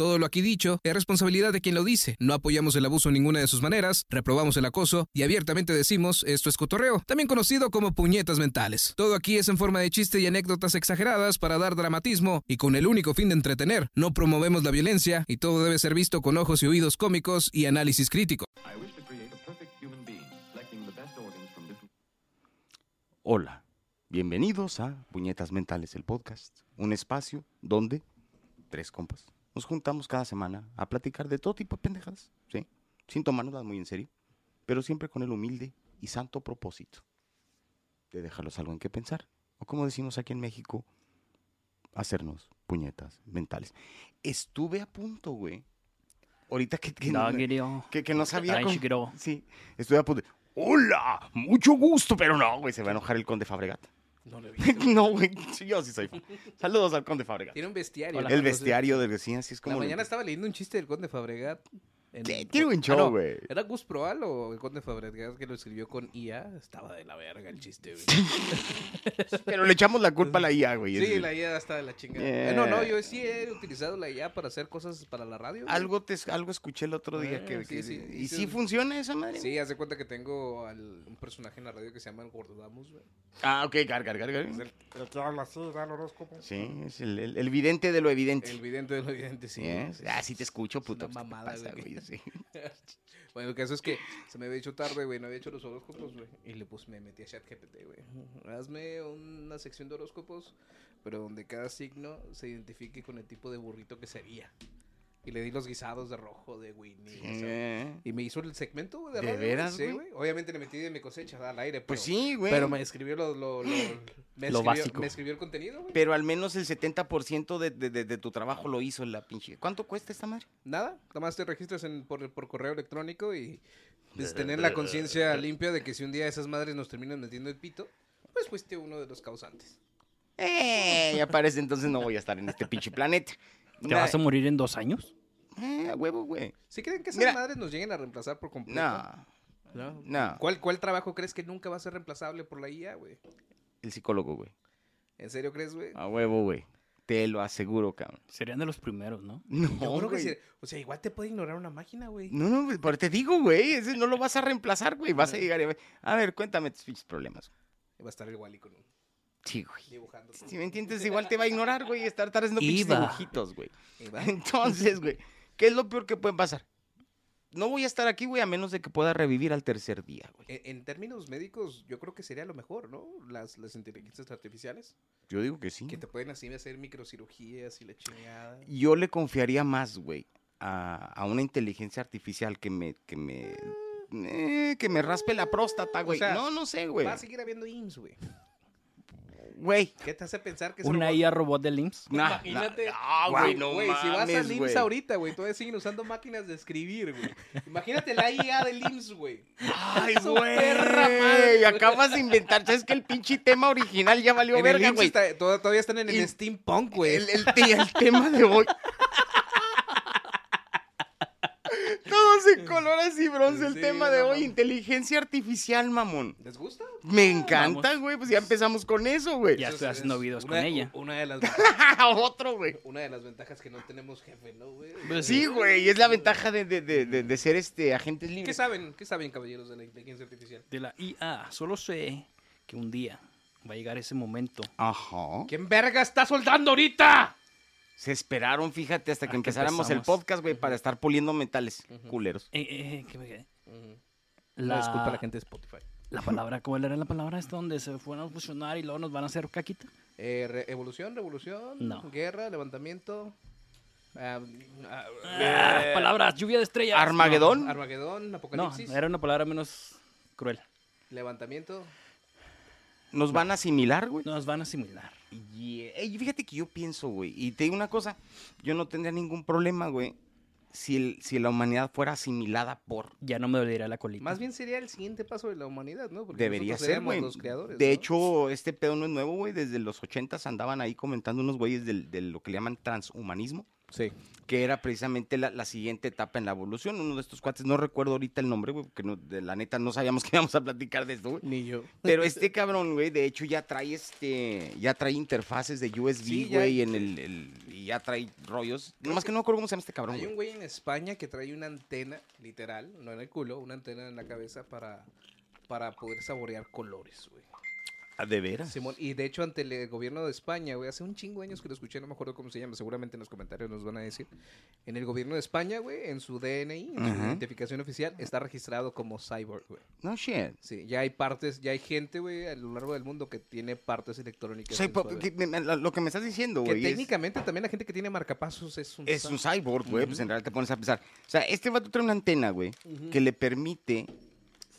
Todo lo aquí dicho es responsabilidad de quien lo dice. No apoyamos el abuso en ninguna de sus maneras, reprobamos el acoso y abiertamente decimos esto es cotorreo, también conocido como puñetas mentales. Todo aquí es en forma de chiste y anécdotas exageradas para dar dramatismo y con el único fin de entretener. No promovemos la violencia y todo debe ser visto con ojos y oídos cómicos y análisis crítico. Hola, bienvenidos a Puñetas Mentales, el podcast, un espacio donde tres compas nos juntamos cada semana a platicar de todo tipo de pendejadas, ¿sí? Sin tomárnoslas muy en serio, pero siempre con el humilde y santo propósito de dejarlos algo en qué pensar, o como decimos aquí en México, hacernos puñetas mentales. Estuve a punto, güey. Ahorita que, que, no, Daguerio. que, que no sabía cómo-. Sí, estuve a punto. de, Hola, mucho gusto, pero no, güey, se va a enojar el conde Fabregat. No le no, güey, yo sí soy fan. Saludos al conde Fabregat. Tiene un bestiario. El bestiario del vecino, así es La como... lo- mañana estaba leyendo un chiste del Conde Fabregat. En- Sí, tiene buen Ah, show, no, güey. ¿Era Gus Proal o el Conde Fabregat que lo escribió con IA? Estaba de la verga el chiste, güey. Pero le echamos la culpa a la IA, güey. Sí, Es- la IA está de la chingada. Yeah. Eh, No, no, yo sí he utilizado la IA para hacer cosas para la radio. güey. Algo, te, algo escuché el otro día Ah, que... sí, que- sí, ¿Y sí. sí funciona esa madre? Sí, haz de cuenta que tengo al- un personaje en la radio que se llama el Gordodamus, güey. Ah, ok, gar, gar, gar, gar. Es el, El que habla así, da el horóscopo. Sí, es el, el, el vidente de lo evidente. el vidente de lo evidente, sí. Yes. Ah, sí te escucho, puto. una pues, ¿qué te mamada, pasa, güey. Sí. Bueno, el caso es que se me había hecho tarde, güey, no había hecho los horóscopos, güey. Y le pues me metí a ChatGPT, güey. Hazme una sección de horóscopos, pero donde cada signo se identifique con el tipo de burrito que sería. Y le di los guisados de rojo, de Winnie. Eh, Y me hizo el segmento de ¿De radio, veras, Sí, güey? Obviamente le metí de mi cosecha al aire. Pues sí, güey. Pero me escribió lo, lo, lo- me Lo escribió- básico. Me escribió el contenido, güey. Pero al menos el 70% de, de, de, de tu trabajo lo hizo la pinche... ¿Cuánto cuesta esta madre? Nada, nada más te registras en, por, por correo electrónico y pues, tener la conciencia limpia de que si un día esas madres nos terminan metiendo el pito, pues fuiste uno de los causantes. Eh, ya parece entonces no voy a estar en este pinche planeta. ¿Te Nah, vas a morir en dos años? eh, a huevo, güey. ¿Sí creen que esas Mira. madres nos lleguen a reemplazar por completo? No, ¿No? no. ¿Cuál, ¿Cuál trabajo crees que nunca va a ser reemplazable por la IA, güey? El psicólogo, güey. ¿En serio crees, güey? A huevo, güey. Te lo aseguro, cabrón. Serían de los primeros, ¿no? No, Yo creo que güey. sí. O sea, igual te puede ignorar una máquina, güey. No, no, güey, pero te digo, güey, ese no lo vas a reemplazar, güey. Vas a llegar y... A ver, cuéntame tus pinches problemas. Va a estar igual y con un Sí, güey. dibujando. Si me entiendes, igual te va a ignorar, güey, y estar haciendo dibujitos, güey. Entonces, güey, ¿qué es lo peor que puede pasar? No voy a estar aquí, güey, a menos de que pueda revivir al tercer día, güey. En, en términos médicos, yo creo que sería lo mejor, ¿no? Las, las inteligencias artificiales. Yo digo que sí. Que te pueden así hacer microcirugías y la chingada. Yo le confiaría más, güey, a, a una inteligencia artificial que me, que me, eh, que me raspe la próstata, güey. sea, no, no sé, güey. Va a seguir habiendo IMSS, güey. Güey. ¿Qué te hace pensar que es Una robot? IA robot del IMSS. Nah, Imagínate. nah, nah, güey, no si vas al IMSS güey. ahorita, güey, todavía siguen usando máquinas de escribir, güey. Imagínate la IA del IMSS, güey. Ay, güey. perra madre, güey. Acabas de inventar. ¿Sabes que el pinche tema original ya valió En verga, güey? está- toda- todavía están en el Y- steampunk, güey. El, el, te- el tema de hoy. Todos en colores y bronce. El Sí, tema de no hoy, inteligencia artificial, mamón. ¿Les gusta? Me encanta, güey. Pues ya empezamos con eso, güey. Ya estoy es- haciendo videos una- con ella. Una de las Otro, güey. una de las ventajas que no tenemos jefe, ¿no, güey? Pues Sí, güey. Es la ventaja de, de, de, de- de ser este agentes ¿Qué libres. saben? ¿Qué saben, caballeros de la inteligencia artificial? De la IA. Solo sé que un día va a llegar ese momento. Ajá. ¿Quién verga está soldando ahorita? Se esperaron, fíjate, hasta Ah, que que empezáramos el podcast, güey, para estar puliendo metales culeros. Eh, eh, ¿qué me quedé? La... disculpa a la gente de Spotify. La palabra, ¿cuál era la palabra esta donde se fueron a fusionar y luego nos van a hacer caquita? Eh, re- evolución, revolución, No. guerra, levantamiento. ah, ah, Ah, eh, palabras, lluvia de estrellas. Armagedón. Armagedón, No, apocalipsis, era una palabra menos cruel. levantamiento. Nos van a asimilar, güey. Nos van a asimilar. Yeah. Ey, fíjate que yo pienso, güey, y te digo una cosa, yo no tendría ningún problema, güey, si, el- si la humanidad fuera asimilada por... Ya no me dolería la colita. Más bien sería el siguiente paso de la humanidad, ¿no? Porque Debería ser, güey. los creadores. De ¿no? hecho, este pedo no es nuevo, güey. Desde los ochentas andaban ahí comentando unos güeyes del- de lo que le llaman transhumanismo. Sí. que era precisamente la, la siguiente etapa en la evolución. Uno de estos cuates, no recuerdo ahorita el nombre, güey, porque no- de la neta no sabíamos que íbamos a platicar de esto, güey. Ni yo. Pero este cabrón, güey, de hecho ya trae este, ya trae interfaces de USB, Sí, güey, en el, el- y ya trae rollos. Nomás que no me acuerdo cómo se llama este cabrón, Hay un güey. güey en España que trae una antena, literal, no en el culo, una antena en la cabeza para, para poder saborear colores, güey. Ah, ¿De veras? Simón, y de hecho ante el gobierno de España, güey, hace un chingo de años que lo escuché, no me acuerdo cómo se llama, seguramente en los comentarios nos van a decir. En el gobierno de España, güey, en su DNI, en su Ajá. identificación oficial, está registrado como cyborg, güey. No shit. Sí, ya hay partes, ya hay gente, güey, a lo largo del mundo que tiene partes electrónicas. Que me- lo que me estás diciendo, Que güey, es, técnicamente también la gente que tiene marcapasos es un es un cyborg. cyborg, güey, pues en realidad te pones a pensar. O sea, este vato trae una antena, güey, que le permite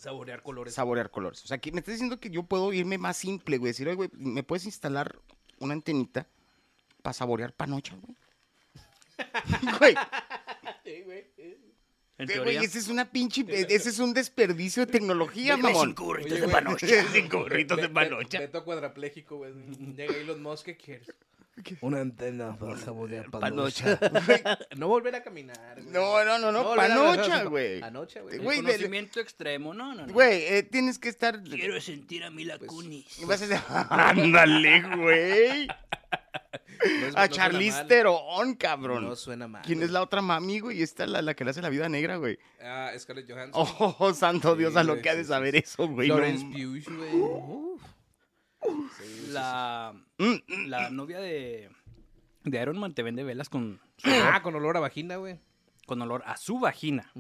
saborear colores. saborear colores. O sea, que me estás diciendo que yo puedo irme más simple, güey. Decir, oye, güey, ¿me puedes instalar una antenita para saborear panocha, güey? Güey, Sí, güey. En güey, teoría. ese es una pinche, ese es un desperdicio de tecnología, mamón. cinco burritos Oye, de güey. panocha. Cinco burritos de panocha. Beto cuadrapléjico, güey. Llega Elon Musk, ¿qué quieres? Una antena para saborear Panocha. no volver a caminar. güey. No, no, no, no, a- panocha, güey. Panocha, güey. El Güey, de- conocimiento extremo, no, no, no. Güey, eh, tienes que estar... Quiero sentir a Mila Pues, Kunis. Vas a decir, ándale, güey. No es- A no Charlize. Theron, cabrón. No suena mal. ¿Quién es la otra mami, güey? Esta la, la que le hace la vida negra, güey. Ah, Scarlett Johansson. Oh, santo Sí, Dios, a lo güey, que ha de saber sí. eso, güey. no m- Pugh, güey. Sí, sí. La, Mm, mm, la novia de, de Iron Man te vende velas con, Ah, con olor a vagina, güey. con olor a su vagina.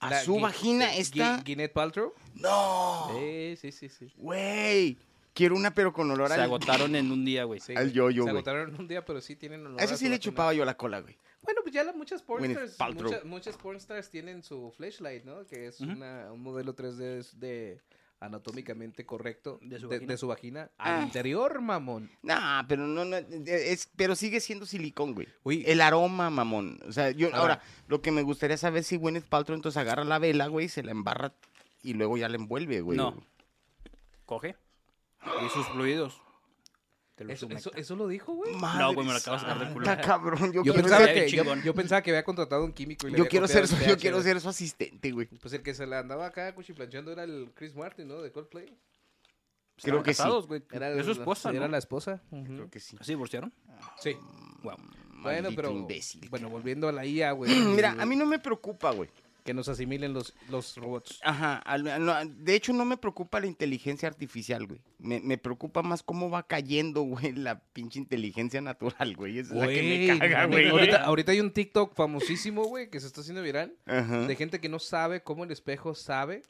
¿A La su vagina está? Gui- Gwyneth Paltrow. No. Sí, sí, sí, sí. Güey. Quiero una, pero con olor Se al... agotaron en un día, güey. Sí, Al güey. yo-yo, Se agotaron en un día, pero sí tienen olor A ese a sí le vagina. chupaba yo la cola, güey. Bueno, pues ya muchas pornstars, muchas, muchas pornstars tienen su flashlight, ¿no? Que es una, un modelo 3D de anatómicamente correcto De su de, vagina. de su vagina Ah. al interior, mamón. Nah, pero no, no, es, pero sigue siendo silicón, güey. Uy, El aroma, mamón. O sea, yo, Ahora- ahora, lo que me gustaría saber si Gwyneth Paltrow entonces agarra la vela, güey, se la embarra y luego ya la envuelve, güey. No. Coge. Y sus fluidos. Eso, eso, eso lo dijo, güey. No, güey, me lo acabas de sacar del culo. santa, cabrón. Yo, pensaba que, yo, pensaba que había contratado un químico y le yo quiero ser, su- yo quiero ser su asistente, güey. Pues el que se la andaba acá cuchiplanchando era el Chris Martin, ¿no? De Coldplay. Creo Estaban que sí. güey. Era Es su la- esposa, Era la esposa. Creo que sí. ¿Se divorciaron? Sí. Wow. Bueno, pero. imbécil. Bueno, volviendo a la IA, güey. Mira, a mí no me preocupa, güey. Que nos asimilen los, los robots. Ajá, de hecho no me preocupa la inteligencia artificial, güey. Me, me preocupa más cómo va cayendo, güey, la pinche inteligencia natural, güey. Esa es la que me caga, güey. Ahorita, ahorita hay un TikTok famosísimo, güey, que se está haciendo viral. Ajá. De gente que no sabe cómo el espejo sabe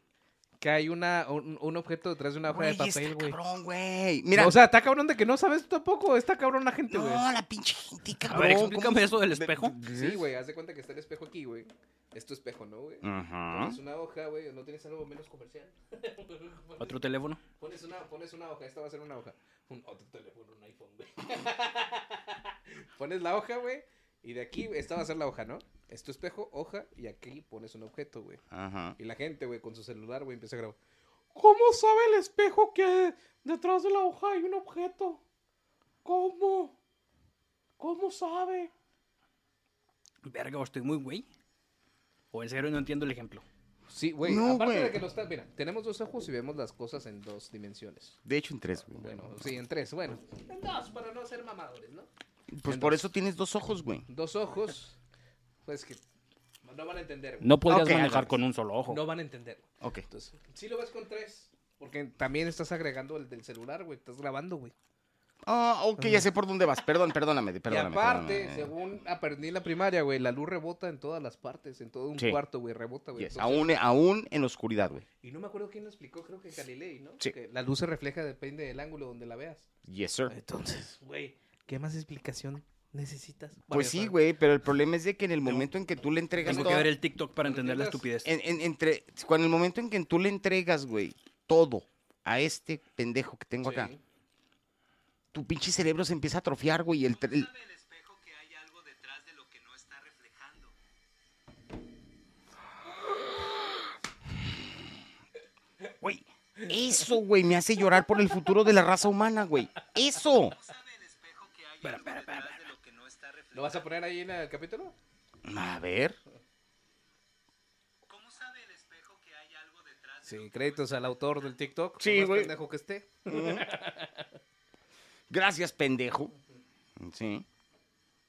que hay una, un, un objeto detrás de una hoja de papel, güey. cabrón, güey. Mira, o sea, está cabrón de que no sabes tú tampoco. Está cabrón la gente, no, güey. la pinche gente, A cabrón. ver, ¿cómo explícame eso del espejo. Sí, güey, haz de cuenta que está el espejo aquí, güey. Es tu espejo, ¿no, güey? Ajá. Pones una hoja, güey, no tienes algo menos comercial. Otro teléfono. Pones una, pones una hoja, esta va a ser una hoja. Un otro teléfono, un iPhone, güey. pones la hoja, güey, y de aquí, esta va a ser la hoja, ¿no? Es tu espejo, hoja, y aquí pones un objeto, güey. Ajá. Y la gente, güey, con su celular, güey, empieza a grabar. ¿Cómo sabe el espejo que detrás de la hoja hay un objeto? ¿Cómo? ¿Cómo sabe? Verga, o estoy muy güey. O en serio no entiendo el ejemplo. Sí, güey, No, aparte güey. de que no está, mira, tenemos dos ojos y vemos las cosas en dos dimensiones. De hecho, en tres, güey. Bueno, sí, en tres, bueno. En dos, para no ser mamadores, ¿no? Pues por eso tienes dos ojos, güey. Dos ojos, pues que no van a entender, güey. No podrías Ok, manejar con un solo ojo. No van a entender. güey. Ok. Entonces, sí lo ves con tres, porque también estás agregando el del celular, güey, estás grabando, güey. Ah, ok, ya sé por dónde vas. Perdón, perdóname, perdóname. y aparte, perdóname. según aprendí en la primaria, güey, la luz rebota en todas las partes, en todo un Sí. cuarto, güey, rebota, güey. Yes, Entonces- aún, aún en la oscuridad, güey. Y no me acuerdo quién lo explicó, creo que Galilei, ¿no? Sí. Que la luz se refleja, depende del ángulo donde la veas. Yes, sir. Entonces, güey, ¿qué más explicación necesitas? Pues sí, güey, pero el problema es de que en el momento en que tú le entregas Tengo todo- que ver el TikTok para entender la estupidez. en, en- entre, cuando el momento en que tú le entregas, güey, todo a este pendejo que tengo acá, tu pinche cerebro se empieza a atrofiar, güey. El, el-. Güey, eso, güey, me hace llorar por el futuro de la raza humana, güey. Eso. ¿No sabe el espejo que hay algo detrás de lo vas a poner ahí en el capítulo? A ver. ¿Cómo sabe el espejo que hay algo detrás de Sí, créditos al autor del TikTok. Sí, más güey. pendejo que esté. Gracias, pendejo. Sí.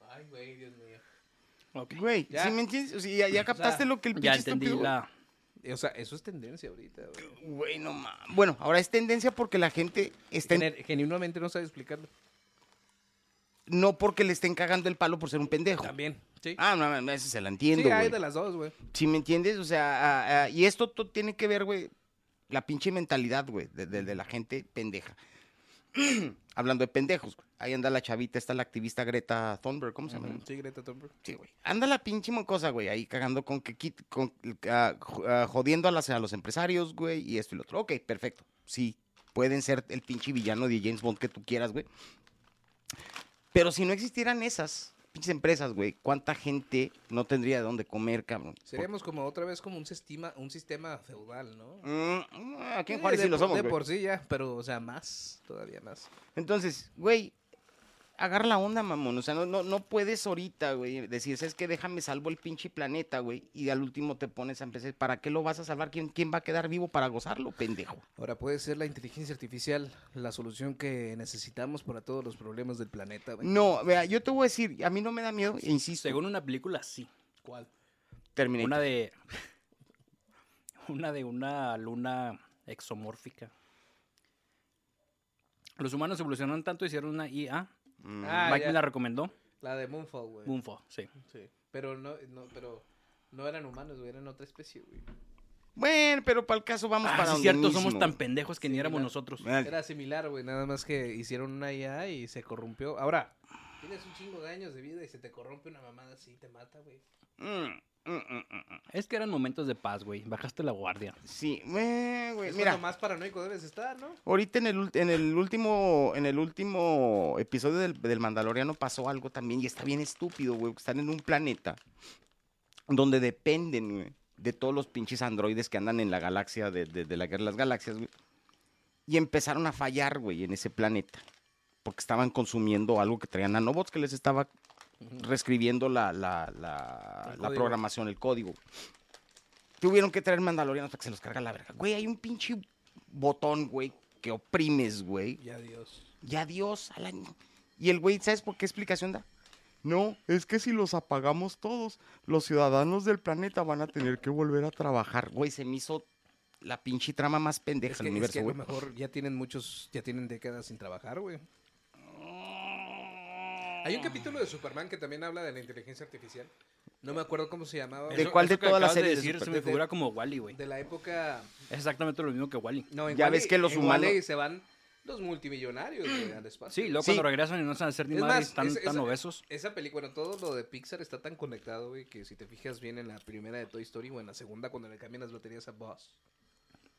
Ay, güey, Dios mío. Ok. Güey, Ya. ¿sí me entiendes? O sea, ya, ya captaste lo que el Ya pinche entendí estúpido- la... O sea, eso es tendencia ahorita, güey. Güey, no mames. Bueno, ahora es tendencia porque la gente está Genuinamente no sabe explicarlo. No porque le estén cagando el palo por ser un pendejo. También, sí. Ah, no, no, eso se la entiendo, sí, güey. hay de las dos, güey. ¿Sí me entiendes? O sea, ah, ah, y esto to- tiene que ver, güey, la pinche mentalidad, güey, de, de- de la gente pendeja. Hablando de pendejos, güey. Ahí anda la chavita, está la activista Greta Thunberg, ¿cómo se llama? Sí, Greta Thunberg. Sí, güey. Anda la pinche cosa, güey, ahí cagando con que quit- con, ah, jodiendo a, las, a los empresarios, güey, y esto y lo otro. Ok, perfecto. Sí, pueden ser el pinche villano de James Bond que tú quieras, güey. Pero si no existieran esas pinches empresas, güey, ¿cuánta gente no tendría de dónde comer, cabrón? Seríamos como otra vez como un sistema, un sistema feudal, ¿no? Mm, aquí en Juárez sí lo por- somos, De güey. por sí ya, pero, o sea, más, todavía más. Entonces, güey, agarra la onda, mamón. O sea, no, no, no puedes ahorita, güey, decir, es que déjame salvo el pinche planeta, güey. Y al último te pones a empezar, ¿para qué lo vas a salvar? ¿Quién, quién va a quedar vivo para gozarlo, pendejo? Ahora puede ser la inteligencia artificial la solución que necesitamos para todos los problemas del planeta, güey. No, vea, yo te voy a decir, a mí no me da miedo, e insisto. Según una película, sí. ¿Cuál? Terminator. Una de... Una de una luna exomórfica. Los humanos evolucionaron tanto, hicieron una IA. Mm. Ah, Mike ya. me la recomendó. La de Moonfall, güey. Moonfall, sí. Sí. Pero no, no, pero no eran humanos, güey, eran otra especie, güey. Bueno, pero para el caso vamos Ah, para sí, donde cierto, mismo. somos tan pendejos que ni éramos nosotros. Era similar, güey, nada más que hicieron una IA y se corrompió. Ahora, tienes un chingo de años de vida y se te corrompe una mamada así, te mata, güey. mm. Es que eran momentos de paz, güey. Bajaste la guardia. Sí, güey, Es mira. cuando más paranoico debes estar, ¿no? Ahorita en el, en el último en el último episodio del, del Mandaloriano pasó algo también y está bien estúpido, güey. que Están en un planeta donde dependen, güey, de todos los pinches androides que andan en la galaxia de, de- de la guerra de las galaxias, güey. Y empezaron a fallar, güey, en ese planeta. Porque estaban consumiendo algo que traían nanobots que les estaba reescribiendo la, la, la- la programación, el código. Tuvieron que traer mandalorianos para que se los carga la verga. Güey, hay un pinche botón, güey, que oprimes, güey. Ya Dios. Y adiós. a la- Y el güey, ¿sabes por qué explicación da? No, es que si los apagamos todos, los ciudadanos del planeta van a tener que volver a trabajar. Güey, se me hizo la pinche trama más pendeja Es del es universo, que a lo güey. mejor ya tienen muchos, ya tienen décadas sin trabajar, güey. Hay un capítulo de Superman que también habla de la inteligencia artificial. No me acuerdo cómo se llamaba. ¿De Eso- cuál de eso todas las de series de decir se me de- figura como Wally, güey. De la época... Es exactamente lo mismo que Wally. No, en Ya ves que los humanos- se van los multimillonarios güey, al espacio. Sí, luego Sí. cuando regresan y no saben hacer ni Es madre, más, están es- tan esa- obesos. Esa película, bueno, todo lo de Pixar está tan conectado, güey, que si te fijas bien en la primera de Toy Story o en la segunda cuando le cambian las baterías a Buzz.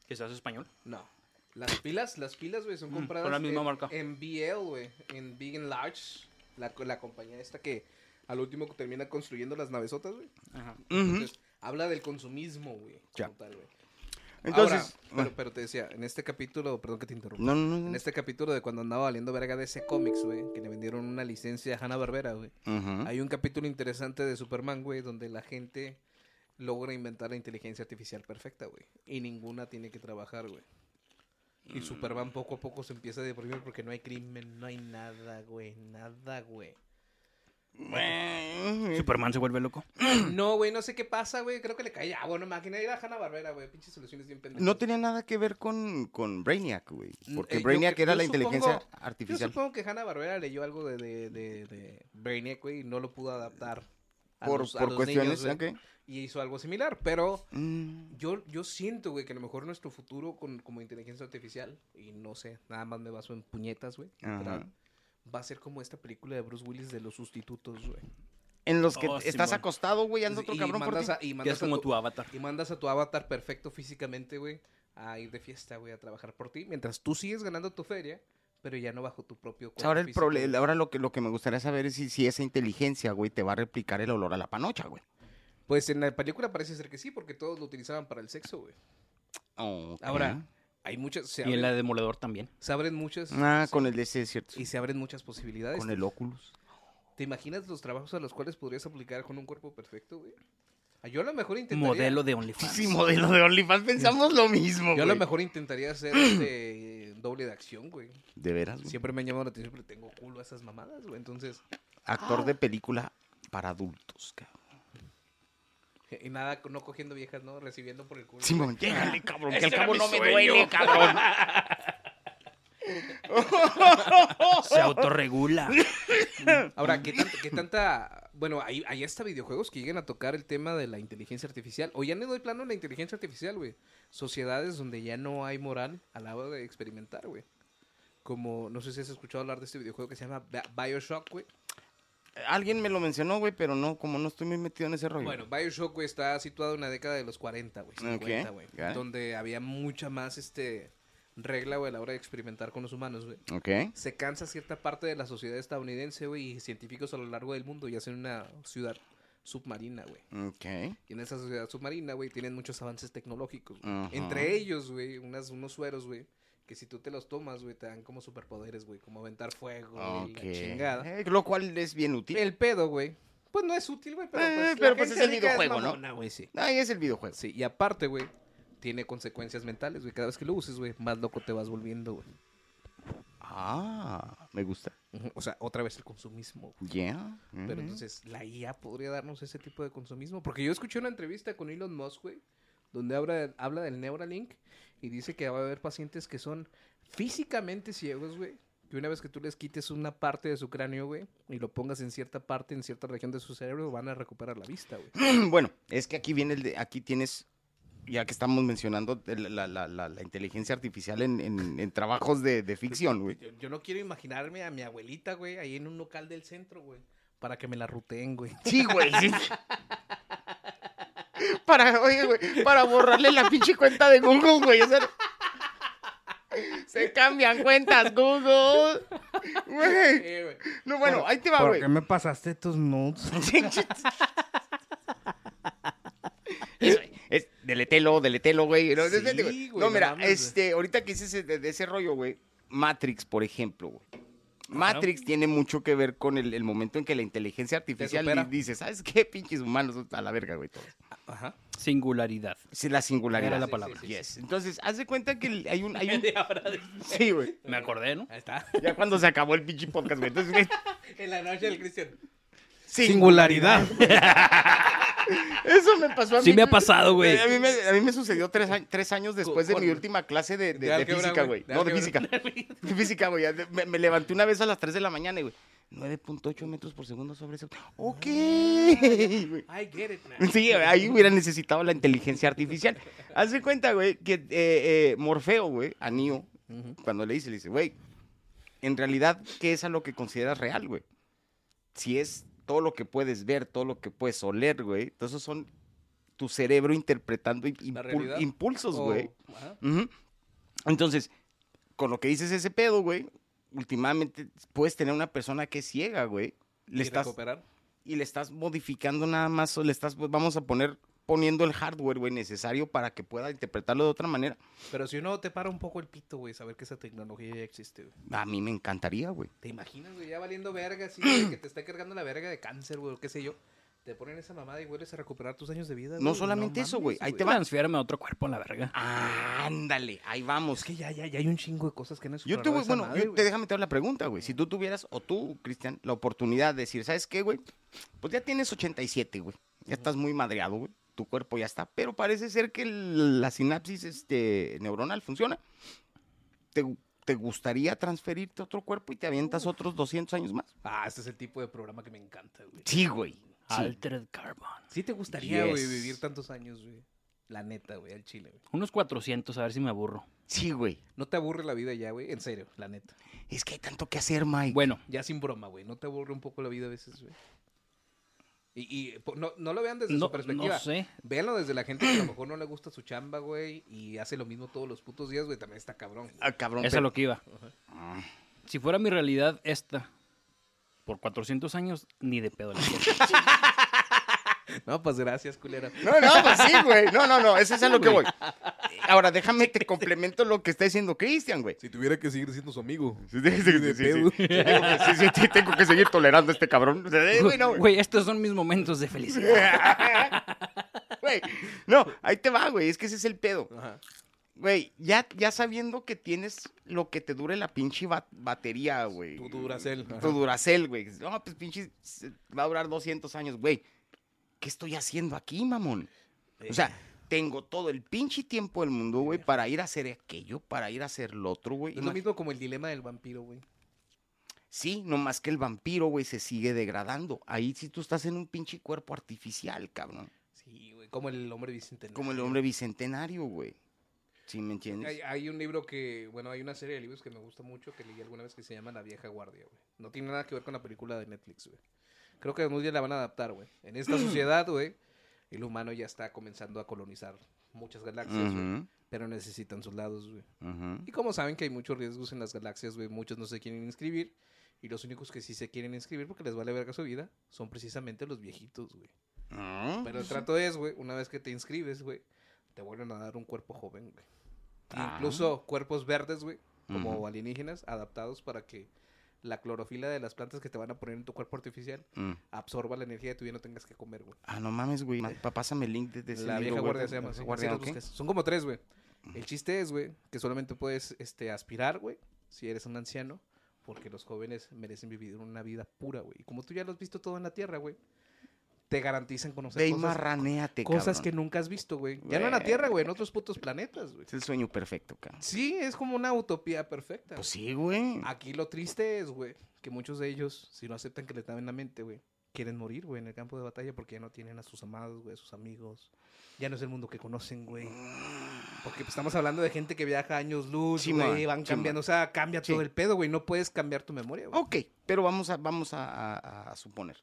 Que se hace español. No. Las pilas, las pilas, güey, son Mm, compradas con la misma en, marca. en BL, güey, en Big and Large, la, la compañía esta que al último termina construyendo las navesotas, güey. Ajá. Entonces, habla del consumismo, güey. Ya. como tal, güey. Entonces, Ahora, pero, pero te decía, en este capítulo, perdón que te interrumpa. no, no, En no. este capítulo de cuando andaba valiendo verga de ese cómics, güey, que le vendieron una licencia a Hanna Barbera, güey. Ujú. Hay un capítulo interesante de Superman, güey, donde la gente logra inventar la inteligencia artificial perfecta, güey. Y ninguna tiene que trabajar, güey. Y Superman poco a poco se empieza a deprimir porque no hay crimen, no hay nada, güey, nada, güey. Bueno, Superman se vuelve loco. No, güey, no sé qué pasa, güey. Creo que le cae agua, no máquina. Era Hanna Barbera, güey. Pinches soluciones bien pendejas. No tenía nada que ver con, con Brainiac, güey. Porque Eh, yo Brainiac era yo la supongo- inteligencia Yo artificial. supongo que Hanna Barbera leyó algo de, de, de, de Brainiac, güey, y no lo pudo adaptar. A Por, los- a por los cuestiones, niños. Y hizo algo similar, pero Mm, Yo, yo siento, güey, que a lo mejor nuestro futuro con, como inteligencia artificial, y no sé, nada más me baso en puñetas, güey, va a ser como esta película de Bruce Willis de los sustitutos, güey. En los que Oh, estás acostado, güey, anda otro y, cabrón por mandas ti. a, y, Que mandas es a como tu, tu avatar. y mandas a tu avatar perfecto físicamente, güey, a ir de fiesta, güey, a trabajar por ti, mientras tú sigues ganando tu feria, pero ya no bajo tu propio cuerpo Ahora el problema, ahora lo que, lo que me gustaría saber es si, si esa inteligencia, güey, te va a replicar el olor a la panocha, güey. Pues en la película parece ser que sí, porque todos lo utilizaban para el sexo, güey. Ahora, hay muchas, se Y en la de Demoledor también. se abren muchas... Ah, con el es cierto. Y se abren muchas posibilidades. Con el Oculus. ¿Te imaginas los trabajos a los cuales podrías aplicar con un cuerpo perfecto, güey? Ah, Yo a lo mejor intentaría... Modelo de OnlyFans. Sí, modelo de OnlyFans, pensamos lo mismo, Yo a lo güey. mejor intentaría hacer este doble de acción, güey. De veras, güey. Siempre me han llamado la atención, pero tengo culo a esas mamadas, güey. Entonces, Actor de película para adultos, cabrón. y nada, no cogiendo viejas, ¿no? Recibiendo por el culo. Simón, llégale, cabrón, que al cabo no me sueño. duele, cabrón. Se autorregula. Ahora, ¿qué, qué tanta... Bueno, hay, hay hasta videojuegos que lleguen a tocar el tema de la inteligencia artificial. O ya no doy plano la inteligencia artificial, güey. Sociedades donde ya no hay moral a la hora de experimentar, güey. Como, no sé si has escuchado hablar de este videojuego que se llama Bi- Bioshock, güey. Alguien me lo mencionó, güey, pero no, como no estoy muy metido en ese rollo. Bueno, Bioshock, güey, está situado en la década de los 40, güey. 50, güey. ok. Donde había mucha más, este, regla, güey, a la hora de experimentar con los humanos, güey. Ok. Se cansa cierta parte de la sociedad estadounidense, güey, y científicos a lo largo del mundo y hacen una ciudad submarina, güey. Ok. Y en esa sociedad submarina, güey, tienen muchos avances tecnológicos. Entre ellos, güey, unas, unos sueros, güey, que si tú te los tomas, güey, te dan como superpoderes, güey, como aventar fuego, y Ok. la chingada. Eh, lo cual es bien útil. El pedo, güey, pues no es útil, güey, pero Eh, pues, la pero pues es el videojuego, ¿no? mamona, güey, sí. Ahí es el videojuego. Sí, y aparte, güey, tiene consecuencias mentales, güey. Cada vez que lo uses, güey, más loco te vas volviendo, güey. Ah, me gusta. O sea, otra vez el consumismo. güey. Yeah. Pero entonces, la IA podría darnos ese tipo de consumismo. Porque yo escuché una entrevista con Elon Musk, güey, donde habla, habla del Neuralink y dice que va a haber pacientes que son físicamente ciegos, güey. Que una vez que tú les quites una parte de su cráneo, güey, y lo pongas en cierta parte, en cierta región de su cerebro, van a recuperar la vista, güey. Bueno, es que aquí viene el de, aquí tienes, ya que estamos mencionando la, la- la- la inteligencia artificial en, en- en trabajos de, de ficción, güey. Yo, yo no quiero imaginarme a mi abuelita, güey, ahí en un local del centro, güey, para que me la ruteen, güey. Sí, güey. sí. Para, oye, güey, para borrarle la pinche cuenta de Google, güey. o sea, se cambian cuentas, Google. Güey. No, bueno, ahí te va, ¿Por güey. qué me pasaste tus nudes? Es, es- deletelo, deletelo, güey. No, Sí, vete, güey, No, no mira, güey. este, ahorita que hice de, de ese rollo, güey. Matrix, por ejemplo, güey. Matrix tiene mucho que ver con el, el momento en que la inteligencia artificial dice, ¿sabes qué? Pinches humanos a la verga, güey, todos. Ajá. Singularidad. Sí, la singularidad. Era la palabra. sí, sí, yes. Entonces, haz de cuenta que hay un... Hay un... Sí, güey. Me acordé, ¿no? Ahí está. Ya cuando se acabó el pinche podcast, güey. Entonces, güey, En la noche del Cristian. Singularidad. Eso me pasó a mí. Sí me ha pasado, güey. A mí me, a mí me sucedió tres, tres años después de mi última clase de, física, güey. No, de física. De física, güey. Me, me levanté una vez a las 3 de la mañana y, güey, 9.8 metros por segundo sobre eso. Ok. I get it, man. Sí, ahí hubiera necesitado la inteligencia artificial. Haz de cuenta, güey, que eh, eh, Morfeo, güey, a Neo, cuando le dice, le dice, güey, en realidad, ¿qué es a lo que consideras real, güey? Si es todo lo que puedes ver, todo lo que puedes oler, güey, esos son tu cerebro interpretando impulsos, güey. Entonces, con lo que dices ese pedo, güey, últimamente puedes tener una persona que es ciega, güey. Le Y estás, recuperar. y le estás modificando nada más, o le estás, pues, vamos a poner, poniendo el hardware, güey, necesario para que pueda interpretarlo de otra manera. Pero si uno te para un poco el pito, güey, saber que esa tecnología ya existe, güey. A mí me encantaría, güey. ¿Te imaginas, güey? Ya valiendo verga, así, güey, que te está cargando la verga de cáncer, güey, o qué sé yo. Te ponen esa mamada y vuelves a recuperar tus años de vida, No güey. solamente eso, güey, ahí te va. Transfiérame a otro cuerpo la verga. Ándale, ahí vamos. Es que ya, ya, ya hay un chingo de cosas que no Yo te voy, bueno, yo te déjame te hago la pregunta, güey. Si tú tuvieras, o tú, Cristian, la oportunidad de decir, ¿sabes qué, güey? Pues ya tienes 87, güey. Ya estás muy madreado, güey. Tu cuerpo ya está. Pero parece ser que la sinapsis este, neuronal funciona. ¿Te, te gustaría transferirte a otro cuerpo y te avientas otros 200 años más? Ah, este es el tipo de programa que me encanta, güey. Sí, güey. Sí. Altered Carbon. Sí te gustaría, güey, Yes. vivir tantos años, güey. La neta, güey, al chile, güey. Unos 400, a ver si me aburro. Sí, güey. No te aburre la vida ya, güey. En serio, la neta. Es que hay tanto que hacer, Mike. Bueno, Ya sin broma, güey. ¿No te aburre un poco la vida a veces, güey? Y, y po- no, no lo vean desde no, su perspectiva. no sé. Véanlo desde la gente que a lo mejor no le gusta su chamba, güey, y hace lo mismo todos los putos días, güey, también está cabrón. güey. Ah, cabrón. Eso es lo que iba. Si fuera mi realidad esta, por 400 años, ni de pedo la. No, pues gracias, culero. No, no, pues sí, güey. No, no, no, eso es a lo que voy. Ahora, déjame te complemento lo que está diciendo Cristian, güey. Si tuviera que seguir siendo su amigo. Sí, sí, sí, sí, sí. Tengo que- sí, sí, sí, tengo que seguir tolerando a este cabrón. Güey, no, güey. Güey, estos son mis momentos de felicidad. Güey, no, ahí te va, güey. Es que ese es el pedo. Ajá. Güey, ya, ya sabiendo que tienes lo que te dure la pinche ba- batería, güey. Tu Duracell. ajá. Tu Duracell, güey. No, pues pinche va a durar 200 años, güey. ¿Qué estoy haciendo aquí, mamón? O sea, tengo todo el pinche tiempo del mundo, güey, para ir a hacer aquello, para ir a hacer lo otro, güey. Es lo mismo como el dilema del vampiro, güey. Sí, nomás que el vampiro, güey, se sigue degradando. Ahí sí tú estás en un pinche cuerpo artificial, cabrón. Sí, güey. Como el hombre bicentenario. Como el hombre bicentenario, güey. ¿Sí me entiendes? Hay, hay un libro que, bueno, hay una serie de libros que me gusta mucho que leí alguna vez que se llama La vieja guardia, güey. No tiene nada que ver con la película de Netflix, güey. Creo que algún día la van a adaptar, güey. En esta sociedad, güey, el humano ya está comenzando a colonizar muchas galaxias, güey. Pero necesitan soldados, güey. Y como saben que hay muchos riesgos en las galaxias, güey, muchos no se quieren inscribir. Y los únicos que sí se quieren inscribir porque les vale verga su vida son precisamente los viejitos, güey. Ah, Pero el trato es, güey, una vez que te inscribes, güey, te vuelven a dar un cuerpo joven, güey. Ah. Incluso cuerpos verdes, güey, como alienígenas, adaptados para que la clorofila de las plantas que te van a poner en tu cuerpo artificial mm. absorba la energía de tu vida y no tengas que comer, güey. Ah, no mames, güey. Pa- Pásame el link de, La vieja guardia se llama. Son como tres, güey. El chiste es, güey, que solamente puedes este, aspirar, güey, si eres un anciano, porque los jóvenes merecen vivir una vida pura, güey. Y como tú ya lo has visto todo en la Tierra, güey, te garantizan conocer Ve y cosas, marranéate, cosas cabrón. que nunca has visto, güey. Ya no en la. Tierra, güey, en otros putos planetas, güey. Es el sueño perfecto, cabrón. Sí, es como una utopía perfecta. Pues sí, güey. Aquí lo triste es, güey, que muchos de ellos, si no aceptan que les dan en la mente, güey, quieren morir, güey, en el campo de batalla porque ya no tienen a sus amados, güey, a sus amigos. Ya no es el mundo que conocen, güey. Porque pues, estamos hablando de gente que viaja años luz, Sí, güey, van sí, cambiando, o sea, cambia Sí. todo el pedo, güey. No puedes cambiar tu memoria, güey. Ok, pero vamos a, vamos a, a- a suponer.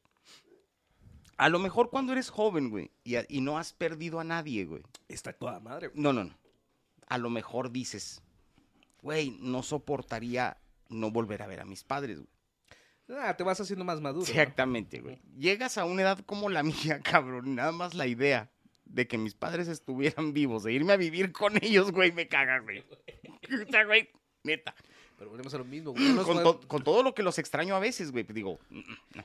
A lo mejor cuando eres joven, güey, y, a- y no has perdido a nadie, güey. Está toda madre, güey. No, no, no. A lo mejor dices, güey, no soportaría no volver a ver a mis padres, güey. Ah, te vas haciendo más maduro. ¿no? Exactamente, güey. Llegas a una edad como la mía, cabrón. Nada más la idea de que mis padres estuvieran vivos, de irme a vivir con ellos, güey, me caga, güey. O sea, güey, neta. Pero volvemos a lo mismo, güey. No Con, podemos- to- con todo lo que los extraño a veces, güey, digo,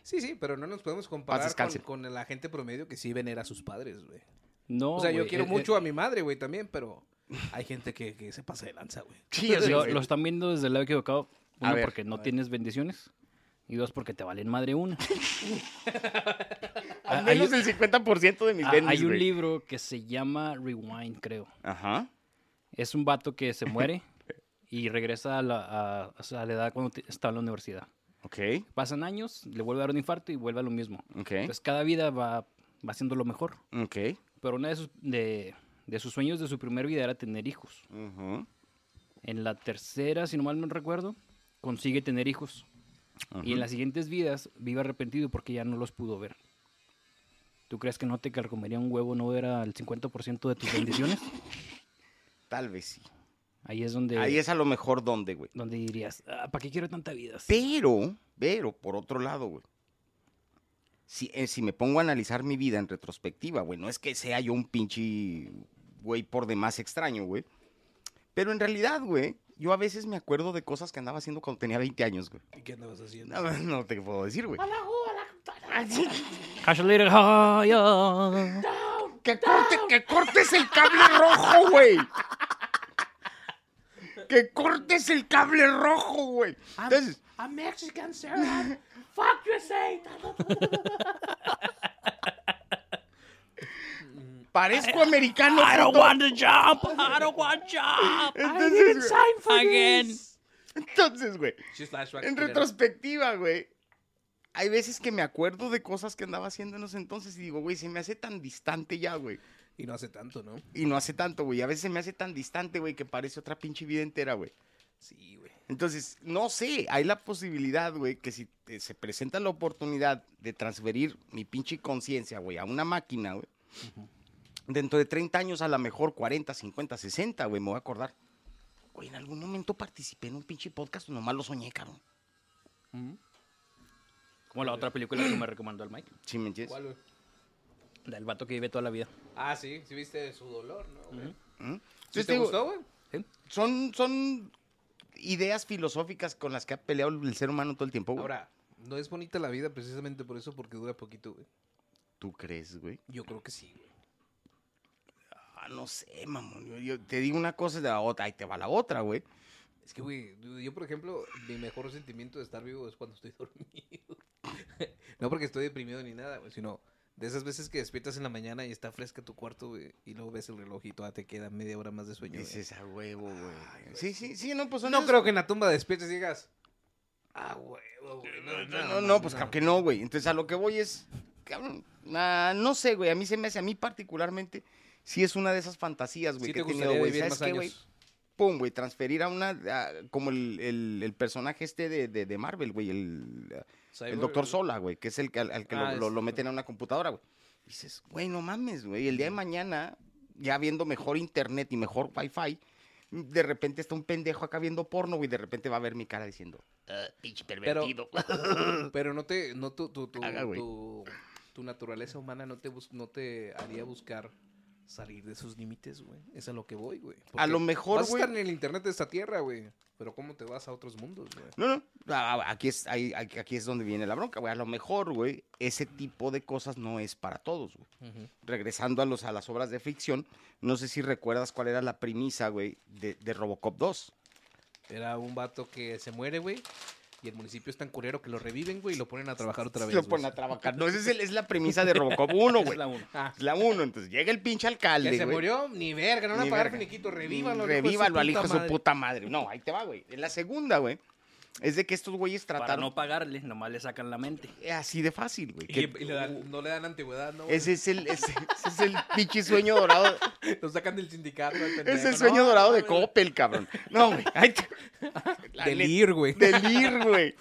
Sí, sí, pero no nos podemos comparar con, la gente promedio que sí venera a sus padres, güey. No, o sea, yo quiero eh, mucho eh, a mi madre, güey, también, pero hay gente que, que se pasa de lanza, güey. sí, sé, lo, lo están viendo desde el lado equivocado. A Uno, ver, porque no tienes bendiciones. Y dos, porque te valen madre una. Al hay, menos el 50% de mis ah, bendis, hay un güey. libro que se llama Rewind, creo. Ajá. Es un vato que se muere y regresa a la, a- a la edad cuando estaba en la universidad. Ok, Pasan años, le vuelve a dar un infarto y vuelve a lo mismo. ok, Entonces cada vida va, va haciendo lo mejor. ok. Pero una de sus, de, de sus sueños de su primer vida era tener hijos. Ujú, En la tercera, si no mal no recuerdo, consigue tener hijos. Y en las siguientes vidas vive arrepentido porque ya no los pudo ver. ¿Tú crees que no te carcomería un huevo no ver al 50% de tus bendiciones? Tal vez sí. Ahí es donde, Ahí es a lo mejor donde, güey. donde dirías, "Ah, ¿para qué quiero tanta vida? Pero, pero, por otro lado, güey. Si, eh, si me pongo a analizar mi vida en retrospectiva, güey, no es que sea yo un pinche güey por demás extraño, güey. Pero en realidad, güey, yo a veces me acuerdo de cosas que andaba haciendo cuando tenía 20 años, güey. ¿Y qué andabas haciendo? No, no te puedo decir, güey. Cash a little higher. Que, corte, que cortes el cable rojo, güey. Que cortes el cable rojo, güey. Entonces, I'm Mexican, sir. Fuck USA. parezco americano. I don't want to jump. I don't want jump. Entonces, güey, Again. entonces, güey. She's flashbacks. En retrospectiva, güey. Hay veces que me acuerdo de cosas que andaba haciendo en ese entonces y digo, güey, se me hace tan distante ya, güey. Y no hace tanto, ¿no? Y no hace tanto, güey. A veces me hace tan distante, güey, que parece otra pinche vida entera, güey. Sí, güey. Entonces, no sé, hay la posibilidad, güey, que si te- se presenta la oportunidad de transferir mi pinche conciencia, güey, a una máquina, güey, dentro de 30 años, a lo mejor 40, 50, 60, güey, me voy a acordar. Güey, en algún momento participé en un pinche podcast, nomás lo soñé, cabrón. Como la otra película que me recomendó el Mike. ¿Sí me entiendes? ¿Cuál, güey? Del vato que vive toda la vida. Ah, sí, sí viste su dolor, ¿no? güey? ¿Mm? ¿Sí te digo, gustó, güey? son, son ideas filosóficas con las que ha peleado el ser humano todo el tiempo, güey. Ahora, no es bonita la vida precisamente por eso, porque dura poquito, güey. ¿Tú crees, güey? Yo creo que sí, güey. Ah, no sé, mamón. Yo, yo te digo una cosa de la otra, ahí te va la otra, güey. Es que, güey, yo, por ejemplo, mi mejor sentimiento de estar vivo es cuando estoy dormido. no porque estoy deprimido ni nada, güey, sino de esas veces que despiertas en la mañana y está fresca tu cuarto, güey, y luego ves el reloj y todavía te queda media hora más de sueño. Dices a huevo, güey. Sí, sí, sí, no, pues son No creo que en la tumba despiertes y digas, ah, huevo, güey. No, no, no, no, pues claro que no, güey. Entonces a lo que voy es, cabrón, ah, no sé, güey, a mí se me hace, a mí particularmente, sí es una de esas fantasías, güey, Sí que te he tenido, gustaría güey. vivir ¿Sabes más qué, güey? años. Pum, güey, transferir a una, a- como el, el, el personaje este de, de, de Marvel, güey, el, el Cyborg, Doctor Sola, güey, que es el que, al, al que Ah, lo, lo meten a una computadora, güey. Dices, güey, no mames, güey, el día de mañana, ya viendo mejor internet y mejor wifi, de repente está un pendejo acá viendo porno, güey, de repente va a ver mi cara diciendo, "Ah, pinche pervertido. pero no te, no tu, tu, güey. tu, tu naturaleza humana no te, no te haría buscar salir de sus límites, güey. Es a lo que voy, güey. A lo mejor, Vas a güey. estar en el internet de esta tierra, güey. Pero ¿cómo te vas a otros mundos, güey? No, no. ah, Aquí es, ahí- aquí aquí es donde viene la bronca, güey. A lo mejor, güey, ese tipo de cosas no es para todos, güey. Regresando a, los, a las obras de ficción, no sé si recuerdas cuál era la premisa, güey, de, de Robocop 2. Era un vato que se muere, güey. Y el municipio es tan culero que lo reviven, güey, y lo ponen a trabajar otra vez. Lo ponen a trabajar. No, esa es, el- es la premisa de Robocop 1, Es güey. la uno. Ah, Es la 1. Entonces llega el pinche alcalde, que se güey. murió, ni verga, no van a pagar finiquito, revívalo. Revívalo al hijo de su puta madre. No, ahí te va, güey. En la segunda, güey, es de que estos güeyes Para trataron... no pagarle, nomás le sacan la mente. Así de fácil, güey. Y, que- y le dan- no le dan antigüedad, ¿no? güey? Ese es el, ese, ese es el pinche sueño dorado. Lo sacan del sindicato. Es el sueño No, dorado de mames. Coppel, cabrón. No, güey. ahí te- La Del neta, IR, güey. Del IR, güey.